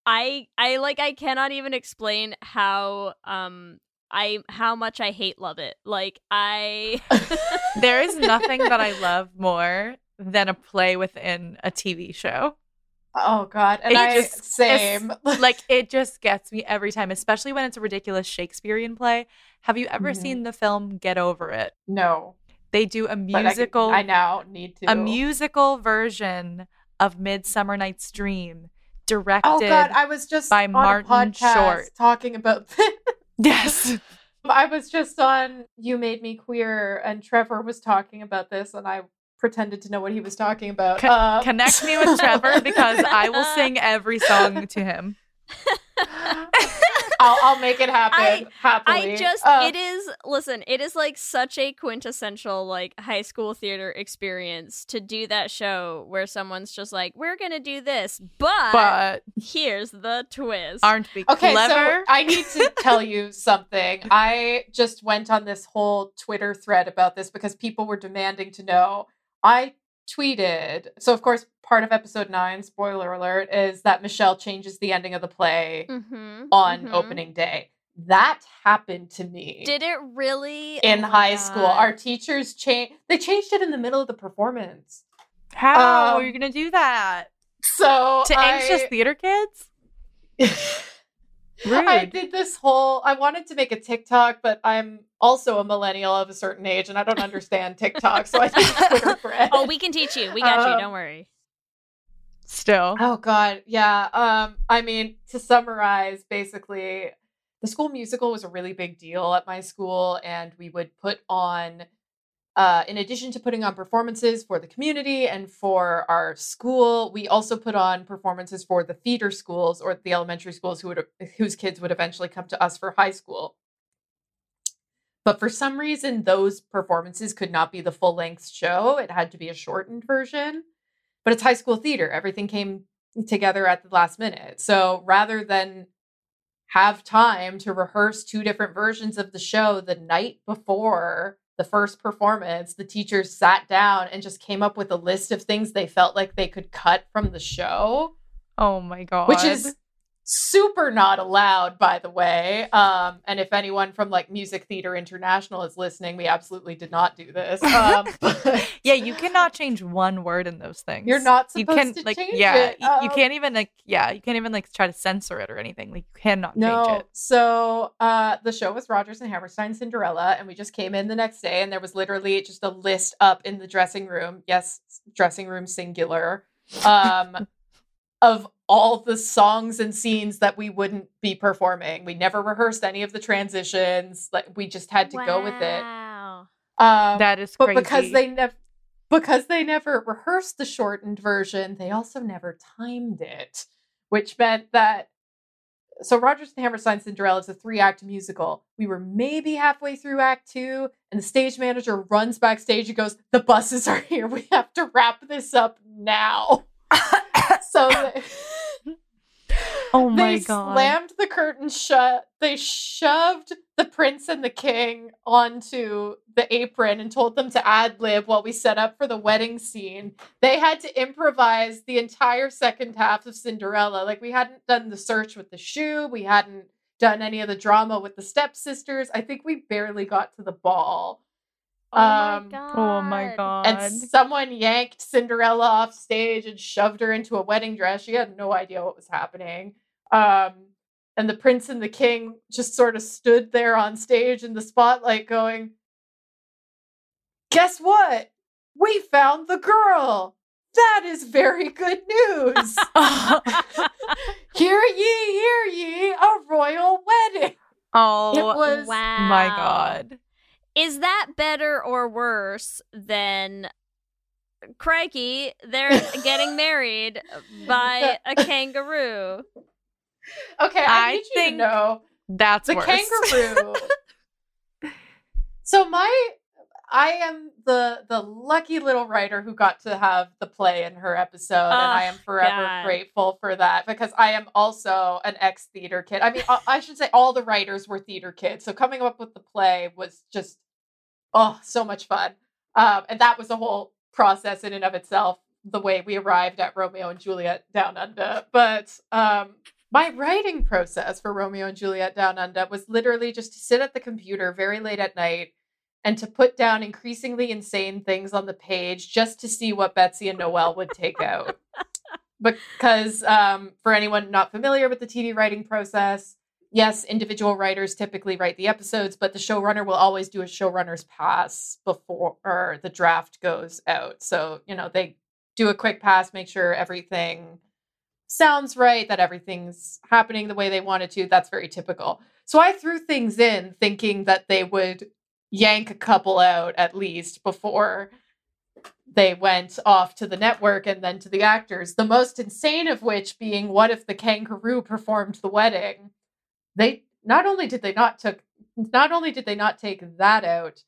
I, I like, I cannot even explain how, um, I how much I hate love it. Like I, there is nothing that I love more than a play within a TV show. Oh God. And It I just- same. like it just gets me every time, especially when it's a ridiculous Shakespearean play. Have you ever Mhm. seen the film Get Over It? No. They do a But I, musical I now need to. a musical version of Midsummer Night's Dream directed Oh God, I was just by on Martin Short. talking about Yes. I was just on You Made Me Queer and Trevor was talking about this and I pretended to know what he was talking about. Co- Um, Connect me with Trevor because I will sing every song to him. I'll, I'll make it happen I- happily. I just Uh, it is listen, it is like such a quintessential like high school theater experience to do that show where someone's just like, We're gonna do this, but, But here's the twist. aren't we Okay, clever? so I need to tell you something. I just went on this whole Twitter thread about this because people were demanding to know. I tweeted, so of course, part of episode nine, spoiler alert, is that Michelle changes the ending of the play Mhm, on mhm. opening day. That happened to me Did it really in Oh my high school. Our teachers changed, they changed it in the middle of the performance. How um, are you gonna do that? So To anxious I- theater kids? I did this whole I wanted to make a TikTok, but I'm also a millennial of a certain age and I don't understand TikTok, so I a Twitter thread. Oh, we can teach you. We got you, Um, don't worry. Still. Oh god, yeah. Um I mean, to summarize, basically the school musical was a really big deal at my school and we would put on uh, in addition to putting on performances for the community and for our school, we also put on performances for the feeder schools or the elementary schools who would whose kids would eventually come to us for high school. But for some reason, those performances could not be the full length show. It had to be a shortened version. But it's high school theater. Everything came together at the last minute. So rather than have time to rehearse two different versions of the show the night before the first performance, the teachers sat down and just came up with a list of things they felt like they could cut from the show, Oh my god. which is super not allowed, by the way. Um, and if anyone from like Music Theater International is listening, we absolutely did not do this. Um, Yeah, you cannot change one word in those things. You're not you supposed can to like change yeah, it. y- you Um, can't even like yeah, you can't even like try to censor it or anything. Like you cannot change No. it. So uh the show was Rodgers and Hammerstein Cinderella, and we just came in the next day and there was literally just a list up in the dressing room. Yes, dressing room singular. Um of all the songs and scenes that we wouldn't be performing. We never rehearsed any of the transitions. Like we just had to go with it. Wow. Um That is but because they never because they never rehearsed the shortened version, they also never timed it, which meant that so Rodgers and Hammerstein Cinderella is a three-act musical. We were maybe halfway through Act Two, and the stage manager runs backstage and goes, "The buses are here. We have to wrap this up now." so they, Oh my they god. slammed the curtain shut. They shoved the prince and the king onto the apron and told them to ad lib while we set up for the wedding scene. They had to improvise the entire second half of Cinderella. Like we hadn't done the search with the shoe, we hadn't done any of the drama with the stepsisters. I think we barely got to the ball. Oh my Um, god. oh my god. And someone yanked Cinderella off stage and shoved her into a wedding dress. She had no idea what was happening. Um, and the prince and the king just sort of stood there on stage in the spotlight going, Guess what? We found the girl. That is very good news. hear ye, hear ye, a royal wedding. Oh, It was- wow. my God. Is that better or worse than crikey, they're getting married by a kangaroo? Okay, I, I need you to know That's the worse. kangaroo. so my I am the the lucky little writer who got to have the play in her episode, and I am Oh, forever God. grateful for that because I am also an ex theater kid. I mean, I, I should say all the writers were theater kids, so coming up with the play was just oh so much fun, um, and that was a whole process in and of itself. The way we arrived at Romeo and Juliet Down Under, but um, my writing process for Romeo and Juliet Down Under was literally just to sit at the computer very late at night and to put down increasingly insane things on the page just to see what Betsy and Noelle would take out. because um, for anyone not familiar with the TV writing process, yes, individual writers typically write the episodes, but the showrunner will always do a showrunner's pass before the draft goes out. So, you know, they do a quick pass, make sure everything sounds right, that everything's happening the way they wanted to. That's very typical. So I threw things in thinking that they would yank a couple out at least before they went off to the network and then to the actors. The most insane of which being what if the kangaroo performed the wedding? They not only did they not took not only did they not take that out,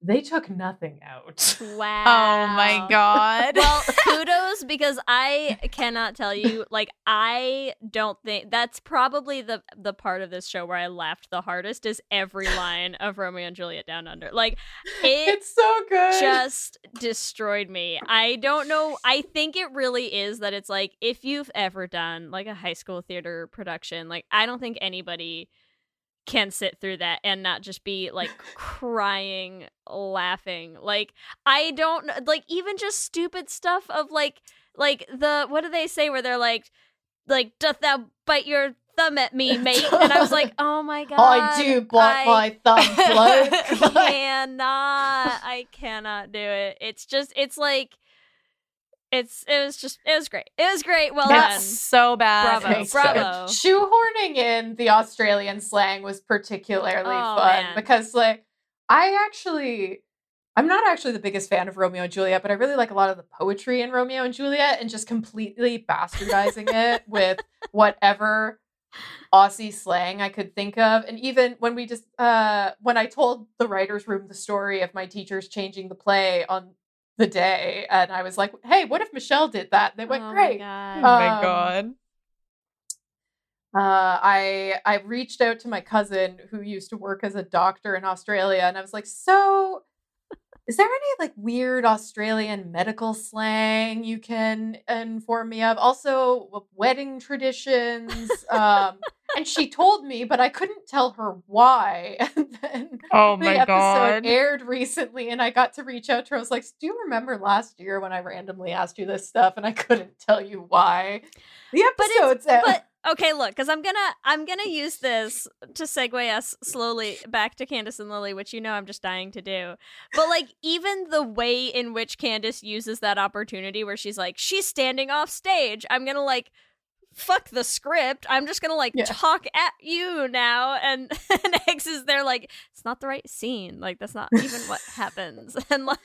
they took nothing out. Wow. Oh my god. well, kudos because I cannot tell you like I don't think that's probably the the part of this show where I laughed the hardest is every line of Romeo and Juliet Down Under. Like it It's so good. just destroyed me. I don't know. I think it really is that it's like if you've ever done like a high school theater production, like I don't think anybody can sit through that and not just be like crying, laughing. Like I don't like even just stupid stuff of like like the what do they say where they're like like doth thou bite your thumb at me, mate? And I was like, oh my god, I do bite I- my thumb, bloke. Like- cannot. I cannot do it. It's just it's like it's it was just it was great. It was great. Well That's done. so bad. Bravo, Thanks, bravo. Jen. Shoehorning in the Australian slang was particularly Oh, fun man. because, like, I actually, I'm not actually the biggest fan of Romeo and Juliet, but I really like a lot of the poetry in Romeo and Juliet and just completely bastardizing it with whatever Aussie slang I could think of. And even when we just, uh, when I told the writer's room the story of my teachers changing the play on the day, and I was like, hey, what if Michelle did that? And they went, Oh my great. God. Oh my Um, god. uh, I I reached out to my cousin who used to work as a doctor in Australia, and I was like, "So, is there any like weird Australian medical slang you can inform me of? Also, wedding traditions." Um, and she told me, but I couldn't tell her why. And then Oh the episode god. aired recently, and I got to reach out to her. I was like, "Do you remember last year when I randomly asked you this stuff, and I couldn't tell you why?" The But episode's out. But okay, look, because I'm gonna I'm gonna use this to segue us slowly back to Candace and Lilly, which you know I'm just dying to do. But like even the way in which Candace uses that opportunity where she's like, she's standing off stage, I'm gonna like fuck the script. I'm just gonna like Yeah. talk at you now and and Eggs is there like it's not the right scene. Like that's not even what happens. And like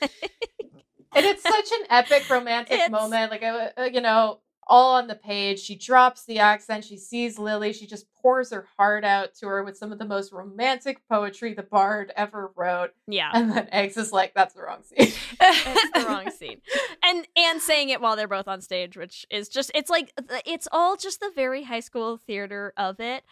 and it's such an epic romantic It's- moment like uh, uh, you know all on the page. She drops the accent she sees lilly she just pours her heart out to her with some of the most romantic poetry the bard ever wrote. Yeah. and then eggs is like that's the wrong scene. It's the wrong scene. And and saying it while they're both on stage which is just it's like it's all just the very high school theater of it.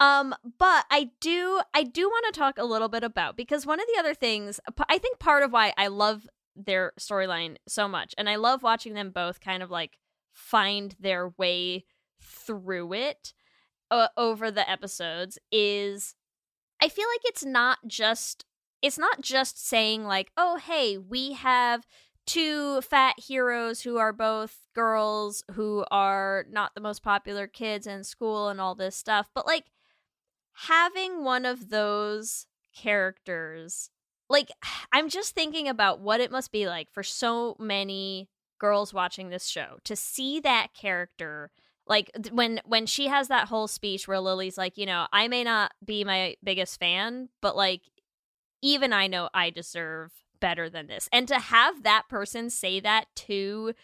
Um but i do i do want to talk a little bit about because one of the other things I think part of why i love their storyline so much and i love watching them both kind of like find their way through it uh, over the episodes is i feel like it's not just it's not just saying like oh hey we have two fat heroes who are both girls who are not the most popular kids in school and all this stuff but like having one of those characters like i'm just thinking about what it must be like for so many girls watching this show to see that character like when when she has that whole speech where lilly's like you know i may not be my biggest fan but like even i know i deserve better than this and to have that person say that to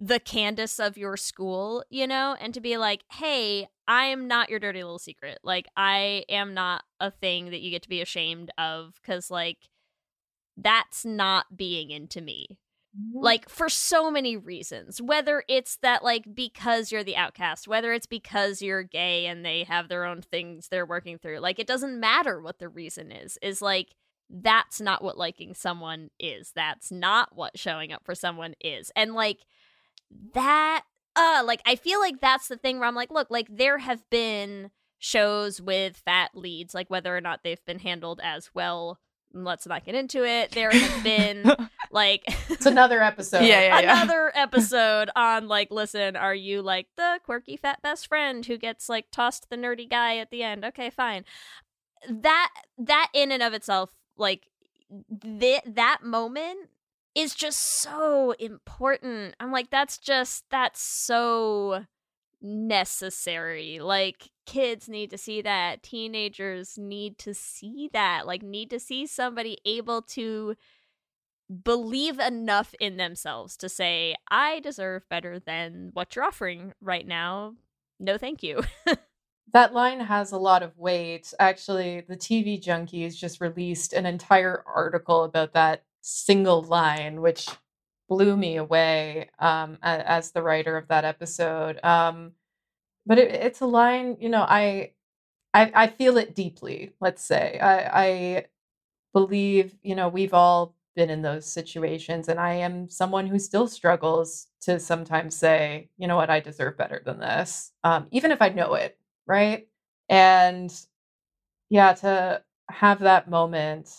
the Candace of your school, you know, and to be like, hey, I am not your dirty little secret. Like, I am not a thing that you get to be ashamed of because, like, that's not being into me. Like, for so many reasons. Whether it's that, like, because you're the outcast, whether it's because you're gay and they have their own things they're working through. Like, it doesn't matter what the reason is, is like, that's not what liking someone is. That's not what showing up for someone is. And, like, that uh like I feel like that's the thing where I'm like, look, like there have been shows with fat leads, like whether or not they've been handled as well. Let's not get into it. There have been like It's another episode. Yeah, yeah, yeah. another episode on like, listen, are you like the quirky fat best friend who gets like tossed the nerdy guy at the end? Okay, fine. That that in and of itself, like th- that moment is just so important. I'm like, that's just that's so necessary. Like kids need to see that. Teenagers need to see that. Like need to see somebody able to believe enough in themselves to say, I deserve better than what you're offering right now. No, thank you. That line has a lot of weight. Actually, the TV Junkies just released an entire article about that single line, which blew me away um, as the writer of that episode. Um, but it, it's a line, you know, I, I I feel it deeply. Let's say I, I believe, you know, we've all been in those situations, and I am someone who still struggles to sometimes say, you know what, I deserve better than this, um, even if I know it right? And yeah, to have that moment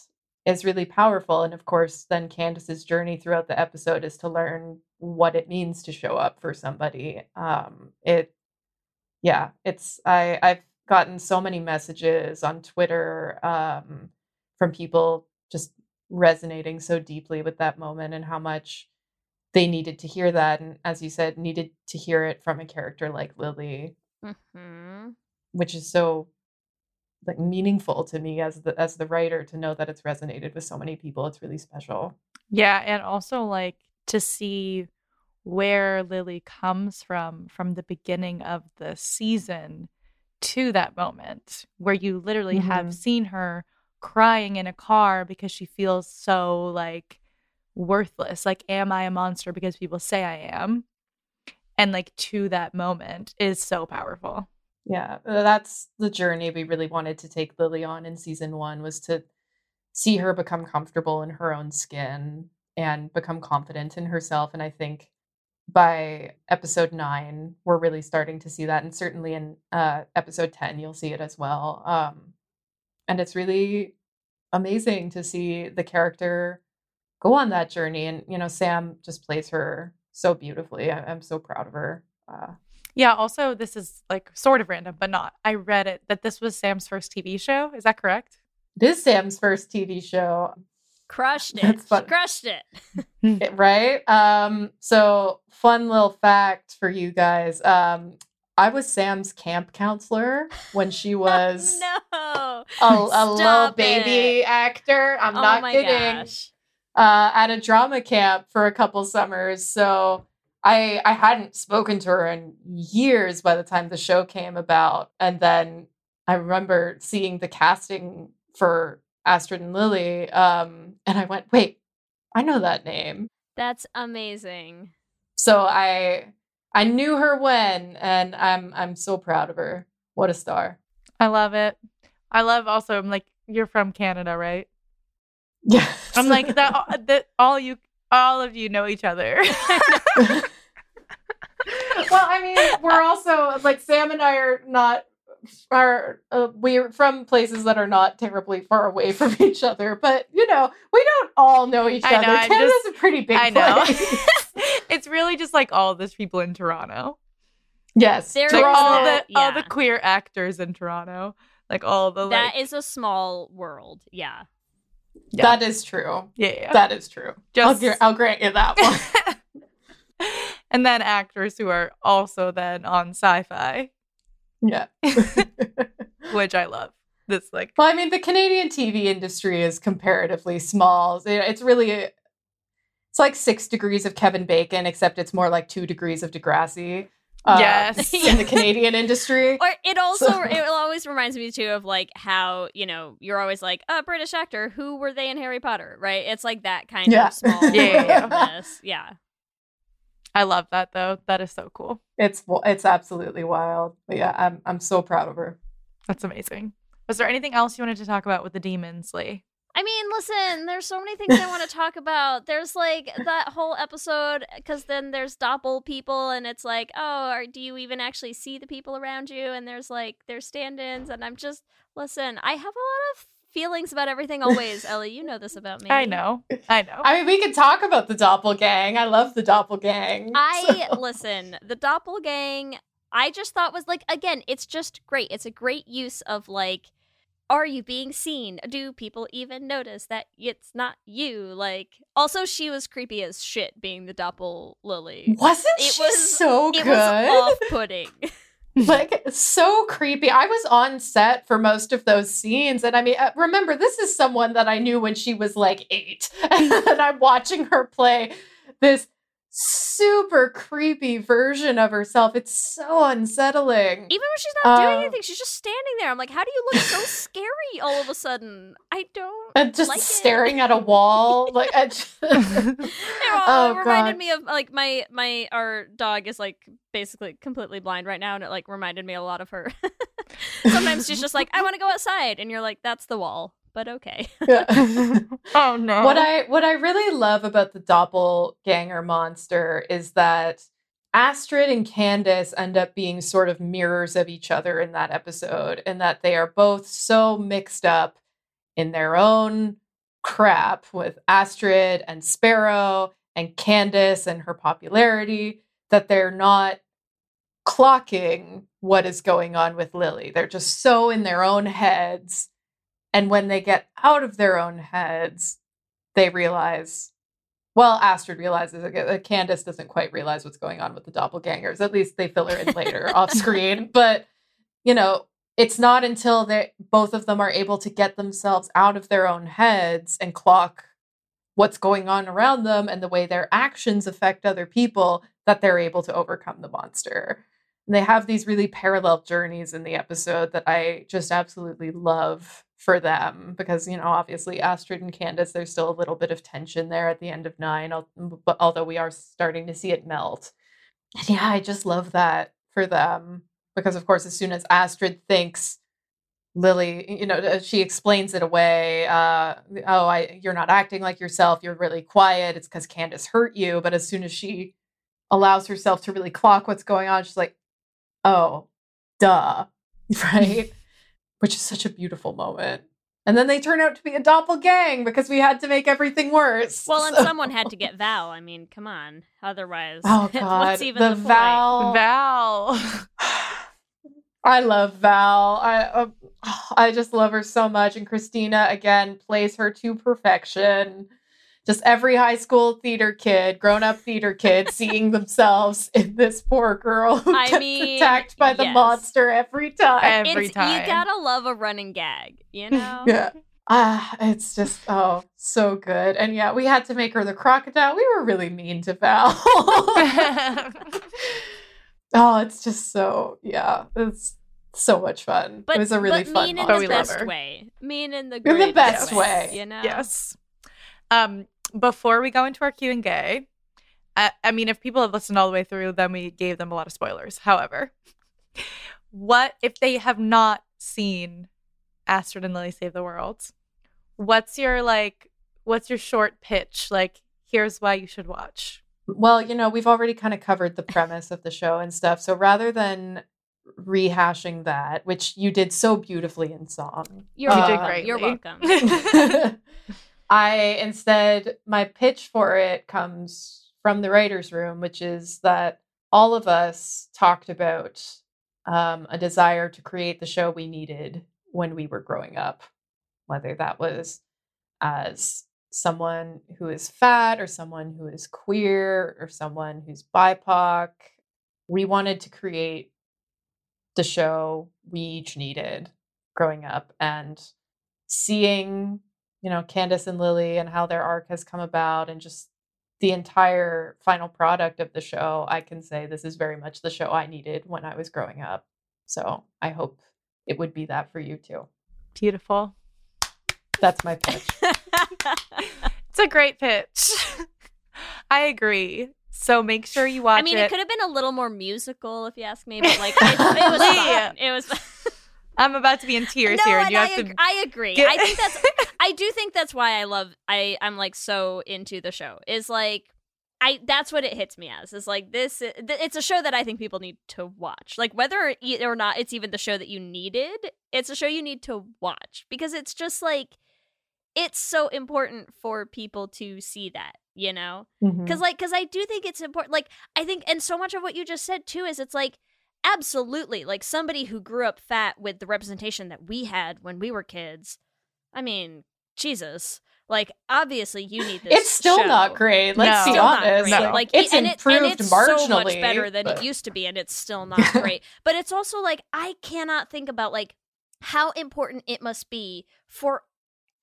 is really powerful. And of course, then Candace's journey throughout the episode is to learn what it means to show up for somebody. Um, it, yeah, it's I I've gotten so many messages on Twitter um, from people just resonating so deeply with that moment and how much they needed to hear that, and as you said, needed to hear it from a character like Lilly hmm which is so like meaningful to me as the as the writer to know that it's resonated with so many people it's really special Yeah, and also like to see where Lilly comes from from the beginning of the season to that moment where you literally have Mhm. seen her crying in a car because she feels so like worthless. Like, am I a monster because people say I am? And like to that moment is so powerful. Yeah uh, that's the journey we really wanted to take lilly on in season one was to see her become comfortable in her own skin and become confident in herself and i think by episode nine we're really starting to see that and certainly in uh, episode 10 you'll see it as well um, and it's really amazing to see the character go on that journey and you know sam just plays her so beautifully I- i'm so proud of her uh, Yeah, also this is like sort of random, but not. I read it that this was Sam's first TV show. Is that correct? it is sam's first tv show Crushed it. That's She crushed it. It- right um so fun little fact for you guys um i was sam's camp counselor when she was no. a, a little Stop baby it. actor i'm oh not my kidding gosh. uh at a drama camp for a couple summers so i i hadn't spoken to her in years by the time the show came about and then i remember seeing the casting for astrid and lilly um and i went wait i know that name That's amazing. so i i knew her when and i'm i'm so proud of her what a star I love it. I love also. I'm like, you're from Canada, right? yeah I'm like that. That all you, all of you know each other. well, I mean, we're also like Sam and I are not are uh, we're from places that are not terribly far away from each other, but you know, we don't all know each I other. know, I'm Canada's just- a pretty big I know. place. it's really just like all those people in Toronto. yes, There Like all Toronto. the all the queer actors in Toronto. Like all the That like, is a small world. Yeah. Yeah. That is true. yeah, yeah. That is true. I'll, I'll grant you that one. and then actors who are also then on Syfy, yeah. which I love. This like Well, I mean, the Canadian TV industry is comparatively small. It's really, it's like six degrees of Kevin Bacon, except it's more like two degrees of Degrassi. Uh, Yes. in the Canadian industry. Or it also So- it always reminds me too of like how you know you're always like a British actor who were they in Harry Potter right? It's like that kind Yeah. of small Yeah, yeah, yeah. yeah. I love that though. That is so cool. It's it's absolutely wild. But yeah, I'm I'm so proud of her. That's amazing. Was there anything else you wanted to talk about with the demons, Leigh? I mean, listen, there's so many things I want to talk about. There's like that whole episode because then there's doppel people, and it's like, oh, are, do you even actually see the people around you? And there's like there's stand-ins, and I'm just listen. I have a lot of feelings about everything always. Ellie, you know this about me. I know. I know. I mean, we can talk about the doppelgang. I love the doppelgang. I So- listen, the doppelgang I just thought was like again, it's just great. It's a great use of like are you being seen? Do people even notice that it's not you? Like also she was creepy as shit being the doppel lilly. wasn't It she was- so It good? was off-putting. like so creepy. I was on set for most of those scenes, and I mean, uh, remember, this is someone that I knew when she was like eight, and I'm watching her play this super creepy version of herself. It's so unsettling. Even when she's not doing Uh, anything, she's just standing there. I'm like, how do you look so scary all of a sudden? I don't and just like it. staring at a wall, like. I just- It, Oh, reminded God. me of like my my our dog is like basically completely blind right now, and it like reminded me a lot of her. Sometimes she's just like, I want to go outside, and you're like, that's the wall, but okay. Yeah. oh no. What I what I really love about the doppelganger monster is that Astrid and Candace end up being sort of mirrors of each other in that episode, and that they are both so mixed up in their own crap with Astrid and Sparrow and Candace and her popularity that they're not clocking what is going on with Lilly. They're just so in their own heads. And when they get out of their own heads, they realize well, Astrid realizes it. uh, Candace doesn't quite realize what's going on with the doppelgangers. At least they fill her in later off screen. But, you know, it's not until they both of them are able to get themselves out of their own heads and clock what's going on around them and the way their actions affect other people that they're able to overcome the monster. And they have these really parallel journeys in the episode that I just absolutely love for them because, you know, obviously Astrid and Candace, there's still a little bit of tension there at the end of nine, but although we are starting to see it melt. And yeah, I just love that for them because, of course, as soon as Astrid thinks Lilly, you know, uh, she explains it away. Uh, oh, I, you're not acting like yourself. You're really quiet. It's because Candace hurt you. But as soon as she allows herself to really clock what's going on, she's like, oh, duh, right? Which is such a beautiful moment. And then they turn out to be a doppelgang because we had to make everything worse. well, and So- someone had to get Val. I mean, come on. Otherwise, Oh God, what's even the, the, point? Val. Val. I love Val. I uh, I just love her so much, and Christina again plays her to perfection. Just every high school theater kid, grown up theater kid, seeing themselves in this poor girl who I gets mean, attacked by the yes. monster every time. Every it's, time. You gotta love a running gag, you know? Yeah. Ah, it's just oh so good. And yeah, we had to make her the crocodile. We were really mean to Val. oh, it's just so yeah, it's so much fun. But it was a really but fun mean in we the love best way. Mean in the In the greatest best way. You know? Yes. Um, before we go into our Q and A, I, I mean, if people have listened all the way through, then we gave them a lot of spoilers. However, what if they have not seen Astrid and Lilly Save the World? What's your like? What's your short pitch? Like, here's why you should watch. Well, you know, we've already kind of covered the premise of the show and stuff. So rather than rehashing that, which you did so beautifully in song, You're You did welcome. greatly. You're welcome. I instead my pitch for it comes from the writers' room, which is that all of us talked about um, a desire to create the show we needed when we were growing up, whether that was as someone who is fat or someone who is queer or someone who's BIPOC. We wanted to create the show we each needed growing up and seeing, you know, Candace and Lilly and how their arc has come about and just the entire final product of the show, I can say this is very much the show I needed when I was growing up. So I hope it would be that for you too. Beautiful. That's my pitch. it's a great pitch. I agree. So make sure you watch I mean, it. it could have been a little more musical if you ask me, but like it, it was fun. It was. I'm about to be in tears no, here, and and you I, have ag- to. I agree. get- I think that's. I do think that's why I love. I I'm like so into the show. Is like. I that's what it hits me as is like this it's a show that I think people need to watch like whether e- or not it's even the show that you needed it's a show you need to watch because it's just like it's so important for people to see that you know mm-hmm. because like because i do think it's important like i think and so much of what you just said too is it's like absolutely like somebody who grew up fat with the representation that we had when we were kids i mean jesus like obviously you need this It's still show. not great. Let's No. be Still not honest. great. No. Like it's and it, improved and it's marginally, so much better than but- it used to be, and it's still not great. But it's also like I cannot think about like how important it must be for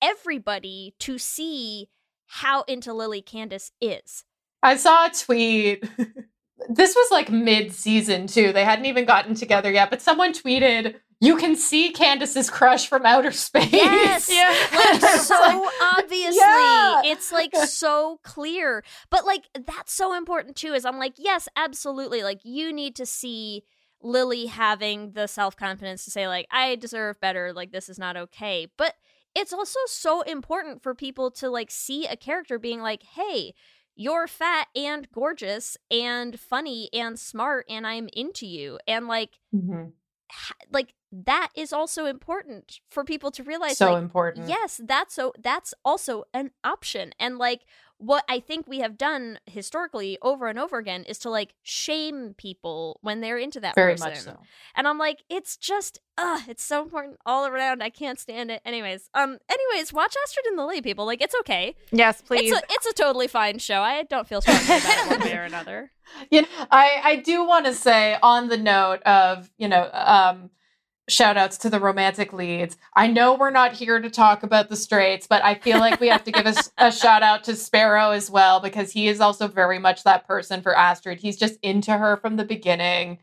everybody to see how into Lilly Candace is. I saw a tweet. this was like mid season too. They hadn't even gotten together yet, but someone tweeted, "You can see Candace's crush from outer space." Yes. Like so obviously. Yeah. It's like so clear. But like that's so important too, is I'm like, yes, absolutely. Like you need to see Lilly having the self confidence to say, like, I deserve better, like this is not okay. But it's also so important for people to like see a character being like, hey, you're fat and gorgeous and funny and smart and I'm into you. And like Mhm. ha- like that is also important for people to realize so like, important. yes that's so that's also an option and like what i think we have done historically over and over again is to like shame people when they're into that very person. much so. and i'm like it's just uh it's so important all around. I can't stand it. Anyways um anyways watch astrid and the lilly people. Like it's okay. Yes, please. it's a it's a totally fine show. I don't feel strongly about it one way or another. You know, I I do want to say on the note of you know um shout outs to the romantic leads. I know we're not here to talk about the straights, but I feel like we have to give a shout out to Sparrow as well because he is also very much that person for Astrid. He's just into her from the beginning.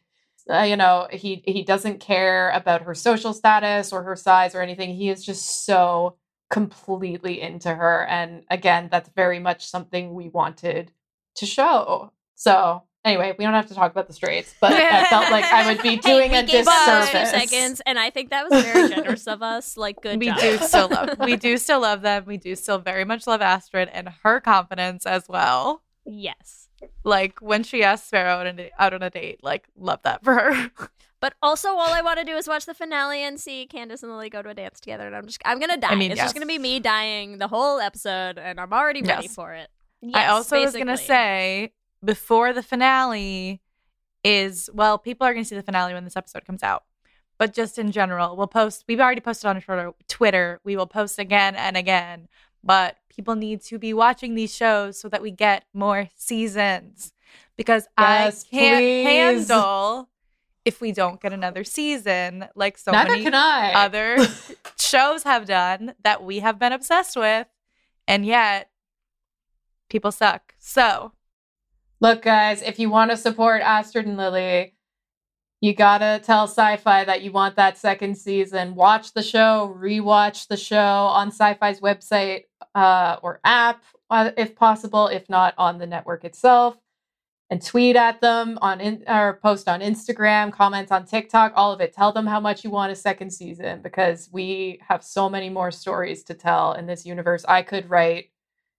Uh, you know, he he doesn't care about her social status or her size or anything. He is just so completely into her and again, that's very much something we wanted to show. So, anyway, we don't have to talk about the straights, but I felt like I would be doing hey, a we gave them those disservice. few seconds and i think that was very generous of us like good we job do still love. We do still love them. We do still very much love Astrid and her confidence as well. yes Like when she asked Sparrow out on a, out on a date, like love that for her. But also, all I want to do is watch the finale and see Candace and Lilly go to a dance together, and I'm just, I'm gonna die. I mean, it's yes. just gonna be me dying the whole episode, and I'm already ready Yes. for it. I Yes, also was gonna say before the finale is well, people are gonna see the finale when this episode comes out. But just in general, we'll post. We've already posted on Twitter. Twitter. We will post again and again. But people need to be watching these shows so that we get more seasons. Because Yes, I can't please. handle if we don't get another season, like so Neither many can I. other shows have done that we have been obsessed with, and yet people suck. So Look, guys, if you want to support Astrid and Lilly, you gotta tell Syfy that you want that second season. Watch the show, rewatch the show on Syfy's website uh, or app, uh, if possible. If not, on the network itself, and tweet at them on in, or post on Instagram, comment on TikTok, all of it. Tell them how much you want a second season because we have so many more stories to tell in this universe. I could write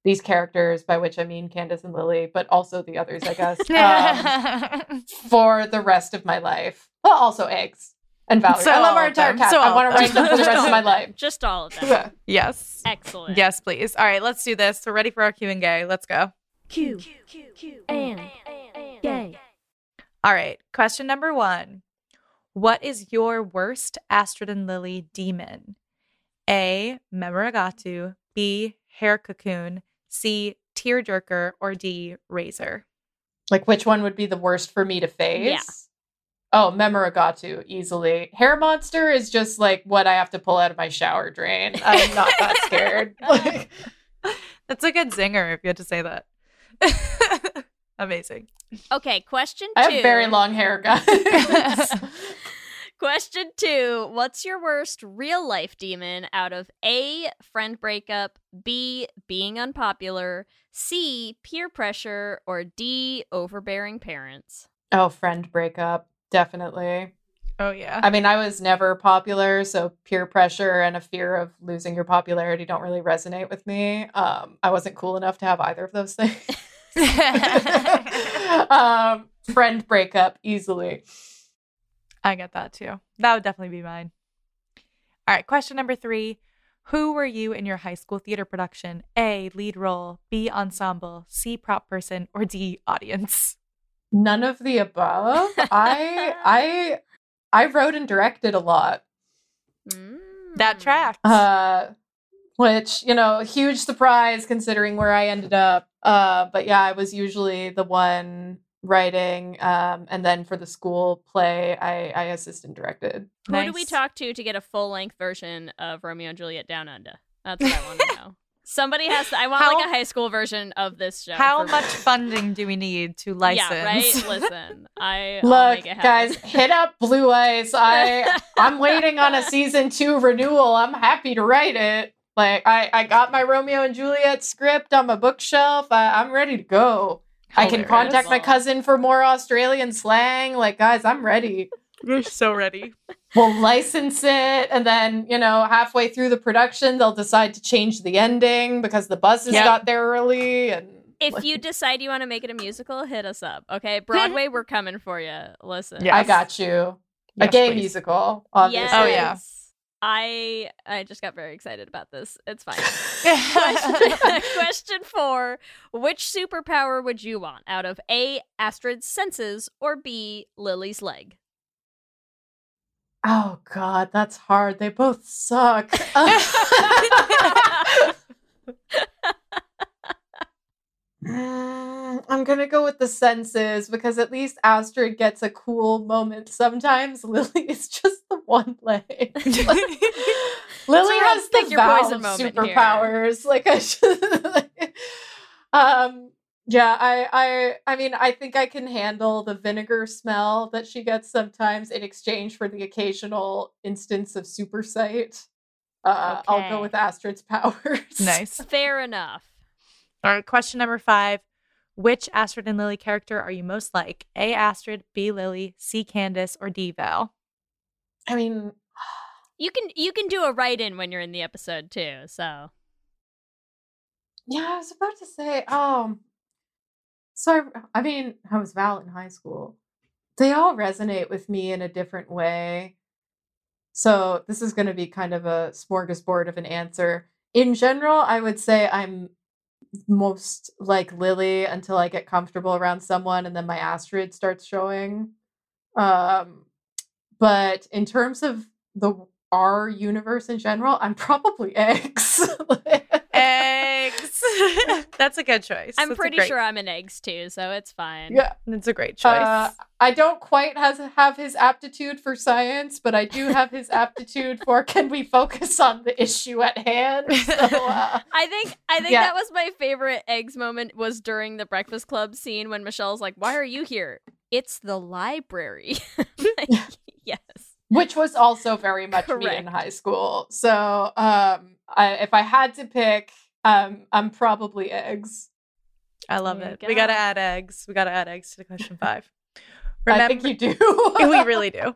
these characters, by which I mean Candace and Lilly, but also the others, I guess, um, for the rest of my life. Well, also eggs and Valerie. So I love our entire cast. So I want to write them. them for the rest of my life. just all of them. Yeah. yes, Excellent. yes, please. All right, let's do this. We're ready for our Q and gay. Let's go. Q, and, gay. All right, question number one: What is your worst Astrid and Lilly demon? A. Memoragatu. B. Hair cocoon. C. Tearjerker. Or D. Razor. Like, which one would be the worst for me to face? Yeah. Oh, Memoragatu, easily. Hair monster is just like what I have to pull out of my shower drain. I'm not that scared. Like, That's a good zinger if you had to say that. Amazing. Okay, question two. I have very long hair, guys. Question two What's your worst real life demon out of A, friend breakup, B, being unpopular, C, peer pressure, or D, overbearing parents? oh, friend breakup, definitely. Oh, yeah. I mean, I was never popular, so peer pressure and a fear of losing your popularity don't really resonate with me. Um, I wasn't cool enough to have either of those things. um, friend breakup, easily. I get that too. That would definitely be mine. All right, question number three. Who were you in your high school theater production? A, lead role, B, ensemble, C, prop person, or D, audience? None of the above. I I I wrote and directed a lot. Mm. That tracks. Uh which, you know, huge surprise considering where I ended up. Uh but yeah, I was usually the one writing um and then for the school play I I assistant directed. Who do we talk to to get a full length version of Romeo and Juliet Down Under? That's what I want to know. Somebody has to. I want How- like a high school version of this show. How much real. funding do we need to license? Yeah, right. Listen, I Look, guys, hit up Blue Ice. I I'm waiting on a season two renewal. I'm happy to write it. Like I I got my Romeo and Juliet script on my bookshelf. I, I'm ready to go. I can contact my cousin for more Australian slang. Like, guys, I'm ready. We're so ready. We'll license it, and then you know, halfway through the production, they'll decide to change the ending because the buses Yep. got there early. And if you decide you want to make it a musical, hit us up. Okay, Broadway, we're coming for you. Listen. Yeah. I got you. a gay please. musical, obviously. Oh, yeah. I I just got very excited about this. It's fine. Question, question four: Which superpower would you want out of A. Astrid's senses or B. Lilly's leg? Oh God, that's hard. They both suck. Mm, I'm gonna go with the senses because at least Astrid gets a cool moment. Sometimes Lilly is just the one leg. Lilly has pick the your poison Valve moment here. superpowers. Like I should. um. Yeah, I, I, I mean, I think I can handle the vinegar smell that she gets sometimes in exchange for the occasional instance of super sight. Uh, I'll go with Astrid's powers. nice. Fair enough. All right, question number five. Which Astrid and Lilly character are you most like? A. Astrid, B. Lilly, C. Candace, or D. Val? I mean, You can you can do a write in when you're in the episode too. So yeah, I was about to say, um, so I, I mean, I was Val in high school. They all resonate with me in a different way. So this is going to be kind of a smorgasbord of an answer. In general, I would say I'm most like Lilly until I get comfortable around someone and then my Astrid starts showing. Um, but in terms of the our universe in general, I'm probably X. Eggs. That's a good choice. I'm That's pretty great- sure I'm an eggs too. So it's fine. yeah. it's a great choice. Uh, I don't quite has, have his aptitude for science, but I do have his aptitude for can we focus on the issue at hand? So, uh, I think I think Yeah. that was my favorite eggs moment was during the Breakfast Club scene when Michelle's like, "Why are you here? It's the library." Like, yes. which was also very much me in high school. So um, I, if I had to pick, um, I'm probably eggs. I love There you it. We got to add eggs. We got to add eggs to the question five. I think you do. we really do.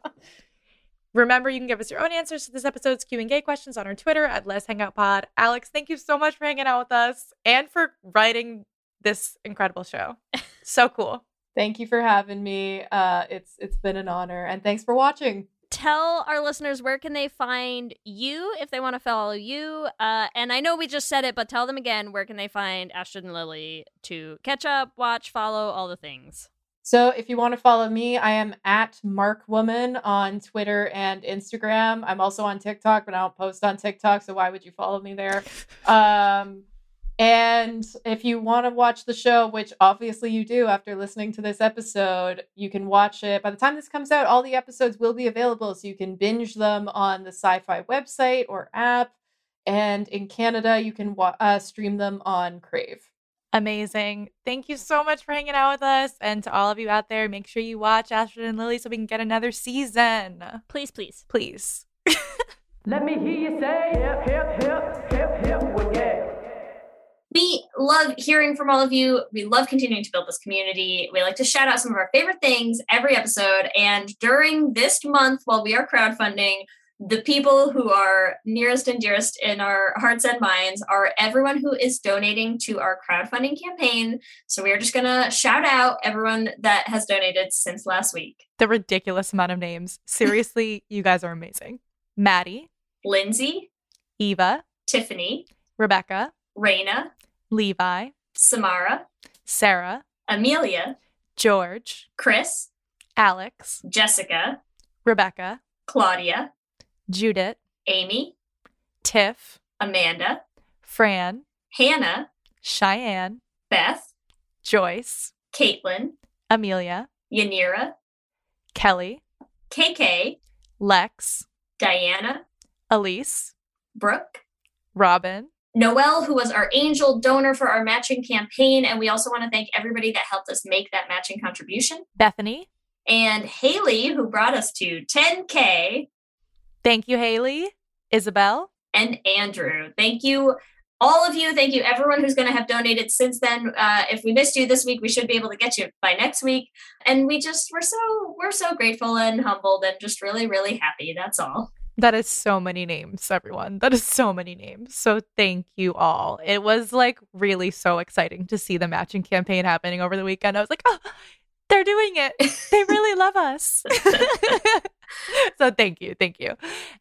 Remember, you can give us your own answers to this episode's Q and A questions on our Twitter at Lez Hang Out Pod. Alix, thank you so much for hanging out with us and for writing this incredible show. So cool. Thank you for having me. Uh, it's it's been an honor, and thanks for watching. Tell our listeners where can they find you if they want to follow you. Uh, and I know we just said it, but tell them again where can they find Astrid and Lilly to catch up, watch, follow, all the things. So if you want to follow me, I am at Mark Woman on Twitter and Instagram. I'm also on TikTok, but I don't post on TikTok, so why would you follow me there? Um, and if you want to watch the show, which obviously you do after listening to this episode, you can watch it. By the time this comes out, all the episodes will be available, so you can binge them on the Syfy website or app. And in Canada, you can wa- uh, stream them on Crave. Amazing. Thank you so much for hanging out with us. And to all of you out there, make sure you watch Astrid and Lilly so we can get another season. Please, please. Please. Let me hear you say hip, hip, hip, hip, hip, well, yeah. We love hearing from all of you. We love continuing to build this community. We like to shout out some of our favorite things every episode. And during this month, while we are crowdfunding, the people who are nearest and dearest in our hearts and minds are everyone who is donating to our crowdfunding campaign. So we are just going to shout out everyone that has donated since last week The ridiculous amount of names. Seriously, you guys are amazing. Maddie, Lindsay, Eva, Tiffany, Rebecca, Raina, Levi, Samara, Sarah, Amelia, George, Chris, Alex, Jessica, Rebecca, Claudia, Judith, Amy, Tiff, Amanda, Fran, Hannah, Cheyenne, Beth, Joyce, Caitlin, Amelia, Yanira, Kelly, KK, Lex, Diana, Elise, Brooke, Robin, Noelle, who was our angel donor for our matching campaign. And we also want to thank everybody that helped us make that matching contribution. Bethany. And Haley, who brought us to 10K. Thank you, Haley. Isabel. And Andrew. Thank you, all of you. Thank you, everyone who's going to have donated since then. Uh, if we missed you this week, we should be able to get you by next week. And we just, we're so, we're so grateful and humbled and just really, really happy. That's all. That is so many names, everyone. That is so many names. So thank you all. It was like really so exciting to see the matching campaign happening over the weekend. I was like, oh, they're doing it. They really love us. so thank you. Thank you.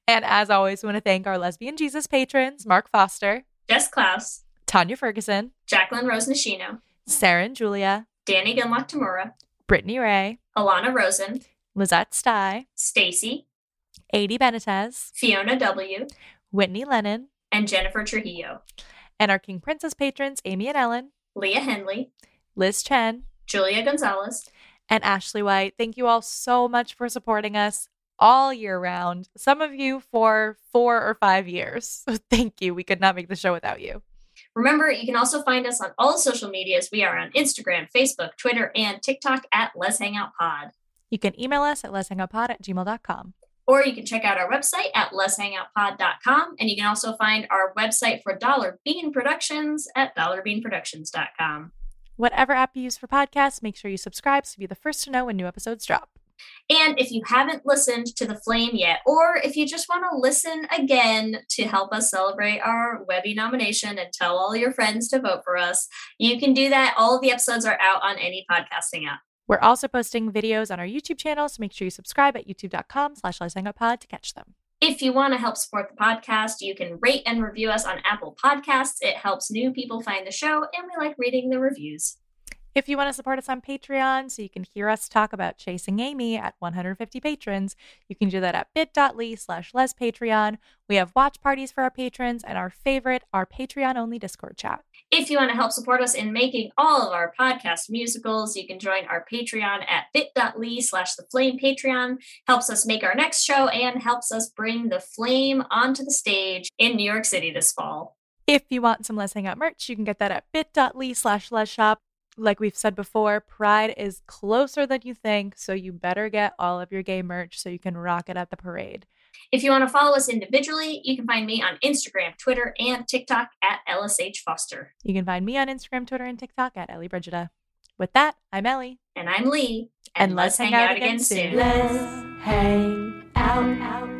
And as always, we want to thank our lesbian Jesus patrons, Mark Foster, Jess Klaus, Tanya Ferguson, Jacqueline Rose Nishino, Sarah and Julia, Danny Gunlock Tamura, Brittany Ray, Alana Rosen, Lizette Stye, Stacy, Adi Benitez, Fiona W., Whitney Lennon, and Jennifer Trujillo, and our King Princess patrons, Amy and Ellen, Leah Henley, Liz Chen, Julia Gonzalez, and Ashley White. Thank you all so much for supporting us all year round. Some of you for four or five years. Thank you. We could not make the show without you. Remember, you can also find us on all social medias. We are on Instagram, Facebook, Twitter, and TikTok at Lez Hang Out Pod. You can email us at lezhangoutpod at gmail.com. Or you can check out our website at lezhangoutpod.com. And you can also find our website for Dollar Bean Productions at dollarbeanproductions.com. Whatever app you use for podcasts, make sure you subscribe so you'll be the first to know when new episodes drop. And if you haven't listened to The Flame yet, or if you just want to listen again to help us celebrate our Webby nomination and tell all your friends to vote for us, you can do that. All of the episodes are out on any podcasting app. We're also posting videos on our YouTube channel, so make sure you subscribe at youtube.com slash pod to catch them. If you want to help support the podcast, you can rate and review us on Apple Podcasts. It helps new people find the show, and we like reading the reviews. If you want to support us on Patreon so you can hear us talk about chasing Amy at 150 patrons, you can do that at bit.ly slash lespatreon. We have watch parties for our patrons and our favorite, our Patreon-only Discord chat. If you want to help support us in making all of our podcast musicals, you can join our Patreon at bit.ly slash the flame Patreon. Helps us make our next show and helps us bring the flame onto the stage in New York City this fall. If you want some Lez Hang Out merch, you can get that at bit.ly slash shop. Like we've said before, Pride is closer than you think, so you better get all of your gay merch so you can rock it at the parade. If you want to follow us individually, you can find me on Instagram, Twitter, and TikTok at LSH Foster. You can find me on Instagram, Twitter, and TikTok at Ellie Brigida. With that, I'm Ellie. And I'm Leigh. And, let's, hang, out, again soon. Let's hang out. out.